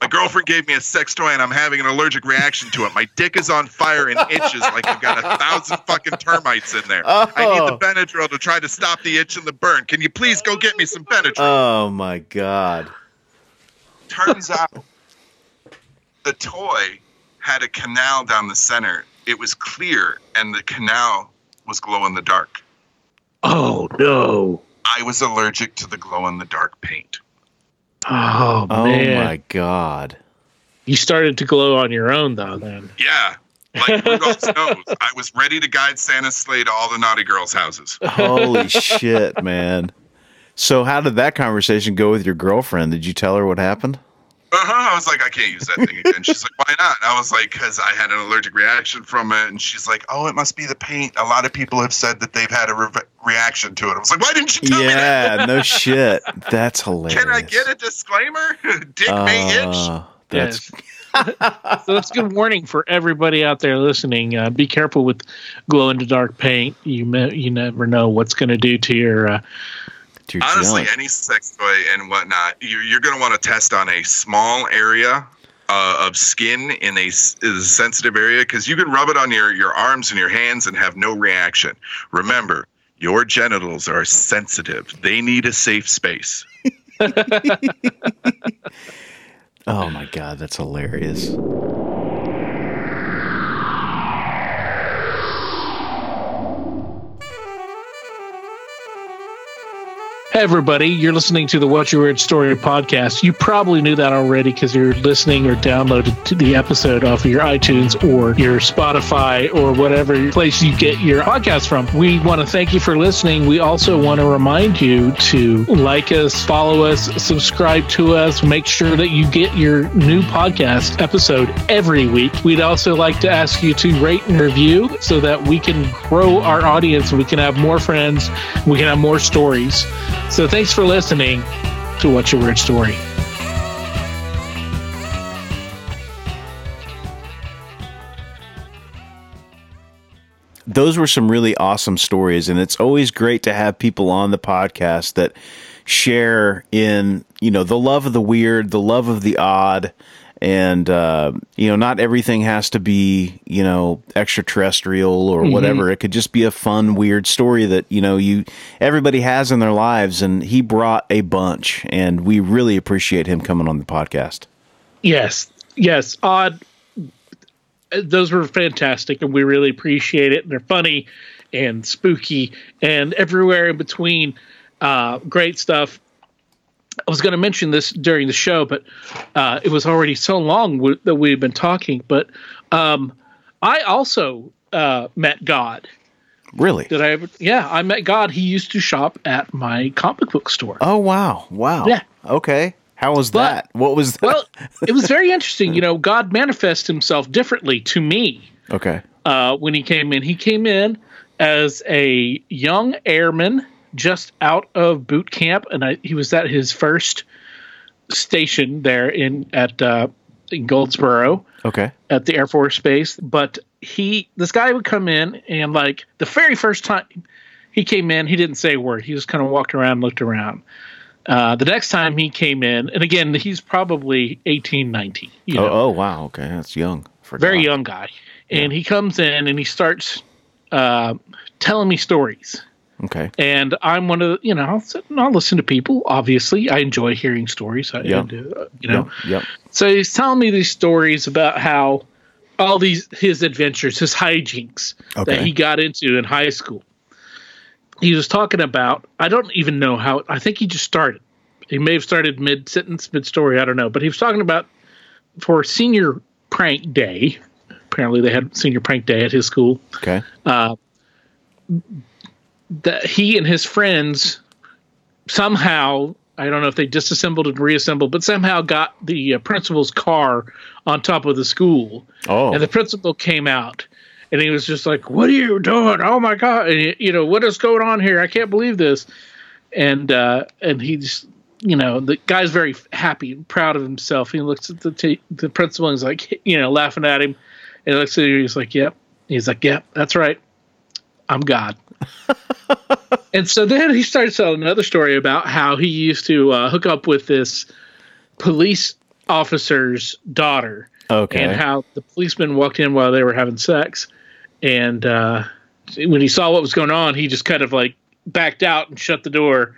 Speaker 3: My girlfriend gave me a sex toy, and I'm having an allergic reaction to it. My dick is on fire and itches like I've got a thousand fucking termites in there. I need
Speaker 2: Oh.
Speaker 3: the Benadryl to try to stop the itch and the burn. Can you please go get me some Benadryl?
Speaker 2: Oh my god.
Speaker 3: Turns out, the toy had a canal down the center. It was clear, and the canal was glow in the dark.
Speaker 1: Oh no.
Speaker 3: I was allergic to the glow in the dark paint.
Speaker 1: Oh,
Speaker 2: Oh
Speaker 1: man.
Speaker 2: my god.
Speaker 1: You started to glow on your own though. Then.
Speaker 3: Yeah. Like Rudolph's nose. I was ready to guide Santa's sleigh to all the naughty girls' houses.
Speaker 2: Holy shit, man. So, how did that conversation go with your girlfriend? Did you tell her what happened?
Speaker 3: Uh-huh. I was like, I can't use that thing again. She's like, why not? And I was like, because I had an allergic reaction from it. And she's like, oh, it must be the paint. A lot of people have said that they've had a re- reaction to it. I was like, why didn't you tell me that?
Speaker 2: Yeah, no shit. That's hilarious.
Speaker 3: Can I get a disclaimer? Dick may itch.
Speaker 2: Uh, that's
Speaker 1: so that's a good warning for everybody out there listening. Uh, be careful with glow in the dark paint. You may, you never know what's going to do to your. Uh,
Speaker 2: to
Speaker 3: Honestly,
Speaker 2: junk.
Speaker 3: any sex toy and whatnot, you're, you're going to want to test on a small area uh, of skin in a, s- is a sensitive area because you can rub it on your, your arms and your hands and have no reaction. Remember, your genitals are sensitive, they need a safe space.
Speaker 2: Oh my god, that's hilarious.
Speaker 1: Hey, everybody, you're listening to the What's Your Weird Story podcast. You probably knew that already because you're listening or downloaded to the episode off of your iTunes or your Spotify or whatever place you get your podcast from. We want to thank you for listening. We also want to remind you to like us, follow us, subscribe to us, make sure that you get your new podcast episode every week. We'd also like to ask you to rate and review so that we can grow our audience we can have more friends, we can have more stories. So thanks for listening to What's Your Weird Story.
Speaker 2: those were some really awesome stories and it's always great to have people on the podcast that share in you know the love of the weird the love of the odd and uh, you know not everything has to be you know extraterrestrial or whatever it could just be a fun weird story that you know you everybody has in their lives and he brought a bunch and we really appreciate him coming on the podcast
Speaker 1: Yes, yes, odd. Those were fantastic, and we really appreciate it. And they're funny and spooky, and everywhere in between. Uh, great stuff. I was going to mention this during the show, but uh, it was already so long w- that we've been talking. But um, I also uh, met God.
Speaker 2: really
Speaker 1: Did I ever? Yeah, I met God. He used to shop at my comic book store.
Speaker 2: oh wow wow
Speaker 1: Yeah.
Speaker 2: okay how was
Speaker 1: But-
Speaker 2: that what was that
Speaker 1: Well, it was very interesting. You know, God manifests himself differently to me
Speaker 2: okay
Speaker 1: uh, when he came in. He came in as a young airman just out of boot camp, and I, he was at his first station there in at uh, in Goldsboro
Speaker 2: okay
Speaker 1: at the Air Force Base. But he, this guy would come in, and like the very first time he came in, he didn't say a word. He just kind of walked around, looked around. Uh, the next time he came in, and again, he's probably 18, 19. You know,
Speaker 2: oh, oh wow okay that's young for
Speaker 1: very young guy. And he comes in and he starts uh, telling me stories.
Speaker 2: Okay
Speaker 1: And I'm one of the, you know, I'll, sit and I'll listen to people. Obviously, I enjoy hearing stories. I,
Speaker 2: Yeah.
Speaker 1: and, uh, you know,
Speaker 2: Yep. Yep.
Speaker 1: so he's telling me these stories about how all these his adventures, his hijinks
Speaker 2: Okay.
Speaker 1: that he got into in high school. He was talking about. I don't even know how. I think he just started. He may have started mid sentence, mid story. I don't know. But he was talking about for senior prank day. Apparently, they had senior prank day at his school
Speaker 2: Okay.
Speaker 1: That he and his friends somehow I don't know if they disassembled and reassembled, but somehow got the uh, principal's car on top of the school,
Speaker 2: Oh.
Speaker 1: and the principal came out, and he was just like, "What are you doing? Oh my god! And, you know what is going on here? I can't believe this." And uh, and he's you know the guy's very happy and proud of himself. He looks at the t- the principal and he's like you know laughing at him, and he looks at him. He's like, "Yep." He's like, "Yep, that's right. I'm God." and so then he starts telling another story about how he used to uh, hook up with this police officer's daughter.
Speaker 2: Okay.
Speaker 1: and how the policeman walked in while they were having sex. And uh, when he saw what was going on he just kind of like backed out and shut the door.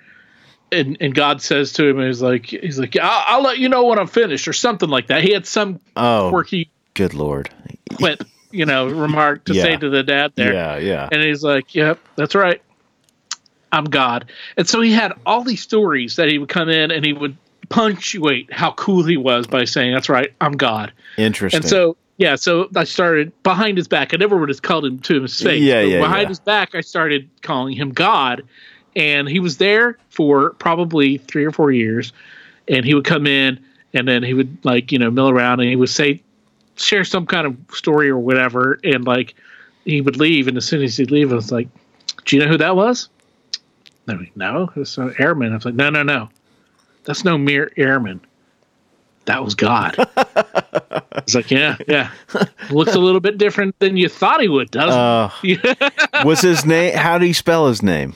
Speaker 1: And and god says to him he's like he's like I'll, I'll let you know when i'm finished or something like that. He had some
Speaker 2: oh,
Speaker 1: quirky
Speaker 2: good lord.
Speaker 1: quip you know remark to
Speaker 2: Yeah.
Speaker 1: say to the dad there
Speaker 2: Yeah. Yeah.
Speaker 1: and he's like, Yep, that's right. I'm God. And so he had all these stories that he would come in and he would punctuate how cool he was by saying, That's right, I'm God.
Speaker 2: Interesting.
Speaker 1: And so yeah, so I started behind his back. I never would have called him to his face.
Speaker 2: Yeah, yeah,
Speaker 1: Behind
Speaker 2: yeah.
Speaker 1: his back, I started calling him God, and he was there for probably three or four years. And he would come in, and then he would like you know mill around, and he would say, share some kind of story or whatever, and like he would leave, and as soon as he'd leave, I was like, "Do you know who that was?" No, no, it's an airman. I was like, "No, no, no, that's no mere airman. That was God." It's like, yeah, yeah. Looks a little bit different than you thought he would, doesn't
Speaker 2: Uh, was his name? How do you spell his name?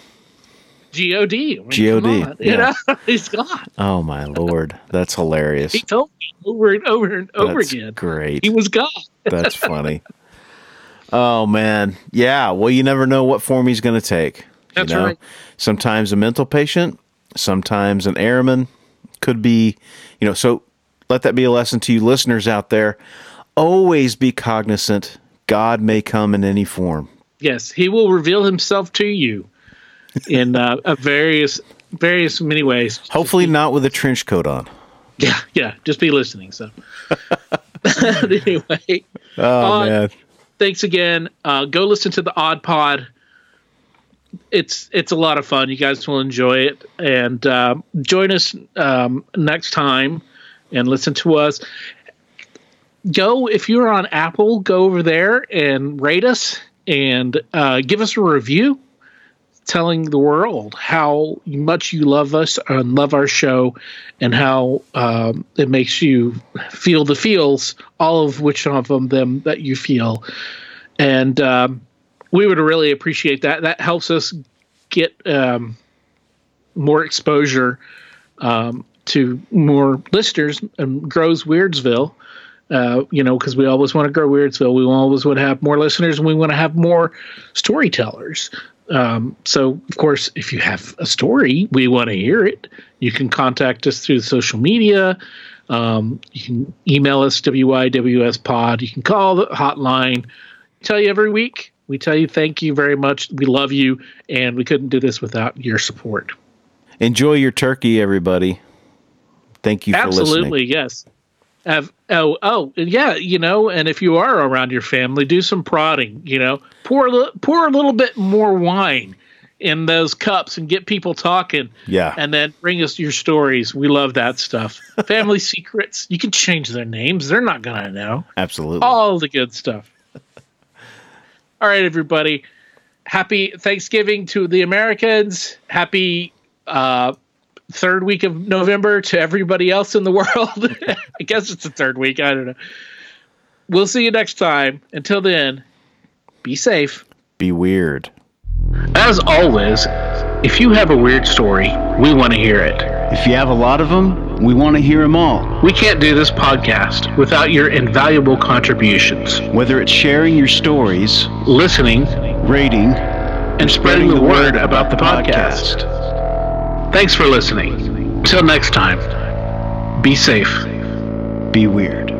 Speaker 1: G O D. I mean,
Speaker 2: G.O.D.,
Speaker 1: come on, You
Speaker 2: yeah.
Speaker 1: know, he's God.
Speaker 2: Oh my lord, that's hilarious.
Speaker 1: He told me over and over and over
Speaker 2: That's
Speaker 1: again.
Speaker 2: great.
Speaker 1: He was God.
Speaker 2: That's funny. Oh man, yeah. Well, you never know what form he's going to take. you
Speaker 1: That's
Speaker 2: know?
Speaker 1: right.
Speaker 2: Sometimes a mental patient, sometimes an airman. Could be, you know. So let that be a lesson to you listeners out there. Always be cognizant. God may come in any form.
Speaker 1: Yes, he will reveal himself to you in uh, a various, various many ways.
Speaker 2: Hopefully, not with a trench coat on.
Speaker 1: Yeah, yeah. Just be listening. So, anyway,
Speaker 2: Oh
Speaker 1: Uh,
Speaker 2: man,
Speaker 1: thanks again. Uh, go listen to the Odd Pod. It's it's a lot of fun. You guys will enjoy it, and um join us um, next time and listen to us. Go if you're on Apple, go over there and rate us and uh, give us a review, telling the world how much you love us and love our show, and how um, it makes you feel the feels, all of which of them, them that you feel and um, we would really appreciate that. That helps us get um, more exposure um, to more listeners and grows Weirdsville. Uh, you know, because we always want to grow Weirdsville. We always want to have more listeners, and we want to have more storytellers. Um, so, of course, if you have a story, we want to hear it. You can contact us through social media. Um, you can email us WIWS pod. You can call the hotline. Tell you every week. We tell you thank you very much. We love you, and we couldn't do this without your support.
Speaker 2: enjoy your turkey, everybody. Thank you for
Speaker 1: Absolutely, yes. Have, oh, oh, yeah, you know, and if you are around your family, do some prodding. You know, pour a li- pour a little bit more wine in those cups and get people talking.
Speaker 2: Yeah.
Speaker 1: and then bring us your stories. We love that stuff. Family secrets. You can change their names. They're not gonna know.
Speaker 2: Absolutely.
Speaker 1: all the good stuff. All right, everybody. Happy Thanksgiving to the Americans. Happy uh, third week of November to everybody else in the world. I guess it's the third week. I don't know. We'll see you next time. Until then, be safe.
Speaker 2: Be weird.
Speaker 1: As always, if you have a weird story, we want to hear it.
Speaker 5: If you have a lot of them, we want to hear them all.
Speaker 1: We can't do this podcast without your invaluable contributions.
Speaker 5: Whether it's sharing your stories,
Speaker 1: Listening
Speaker 5: rating,
Speaker 1: and spreading the word about the podcast. Thanks for listening. Until next time, be safe.
Speaker 5: be weird.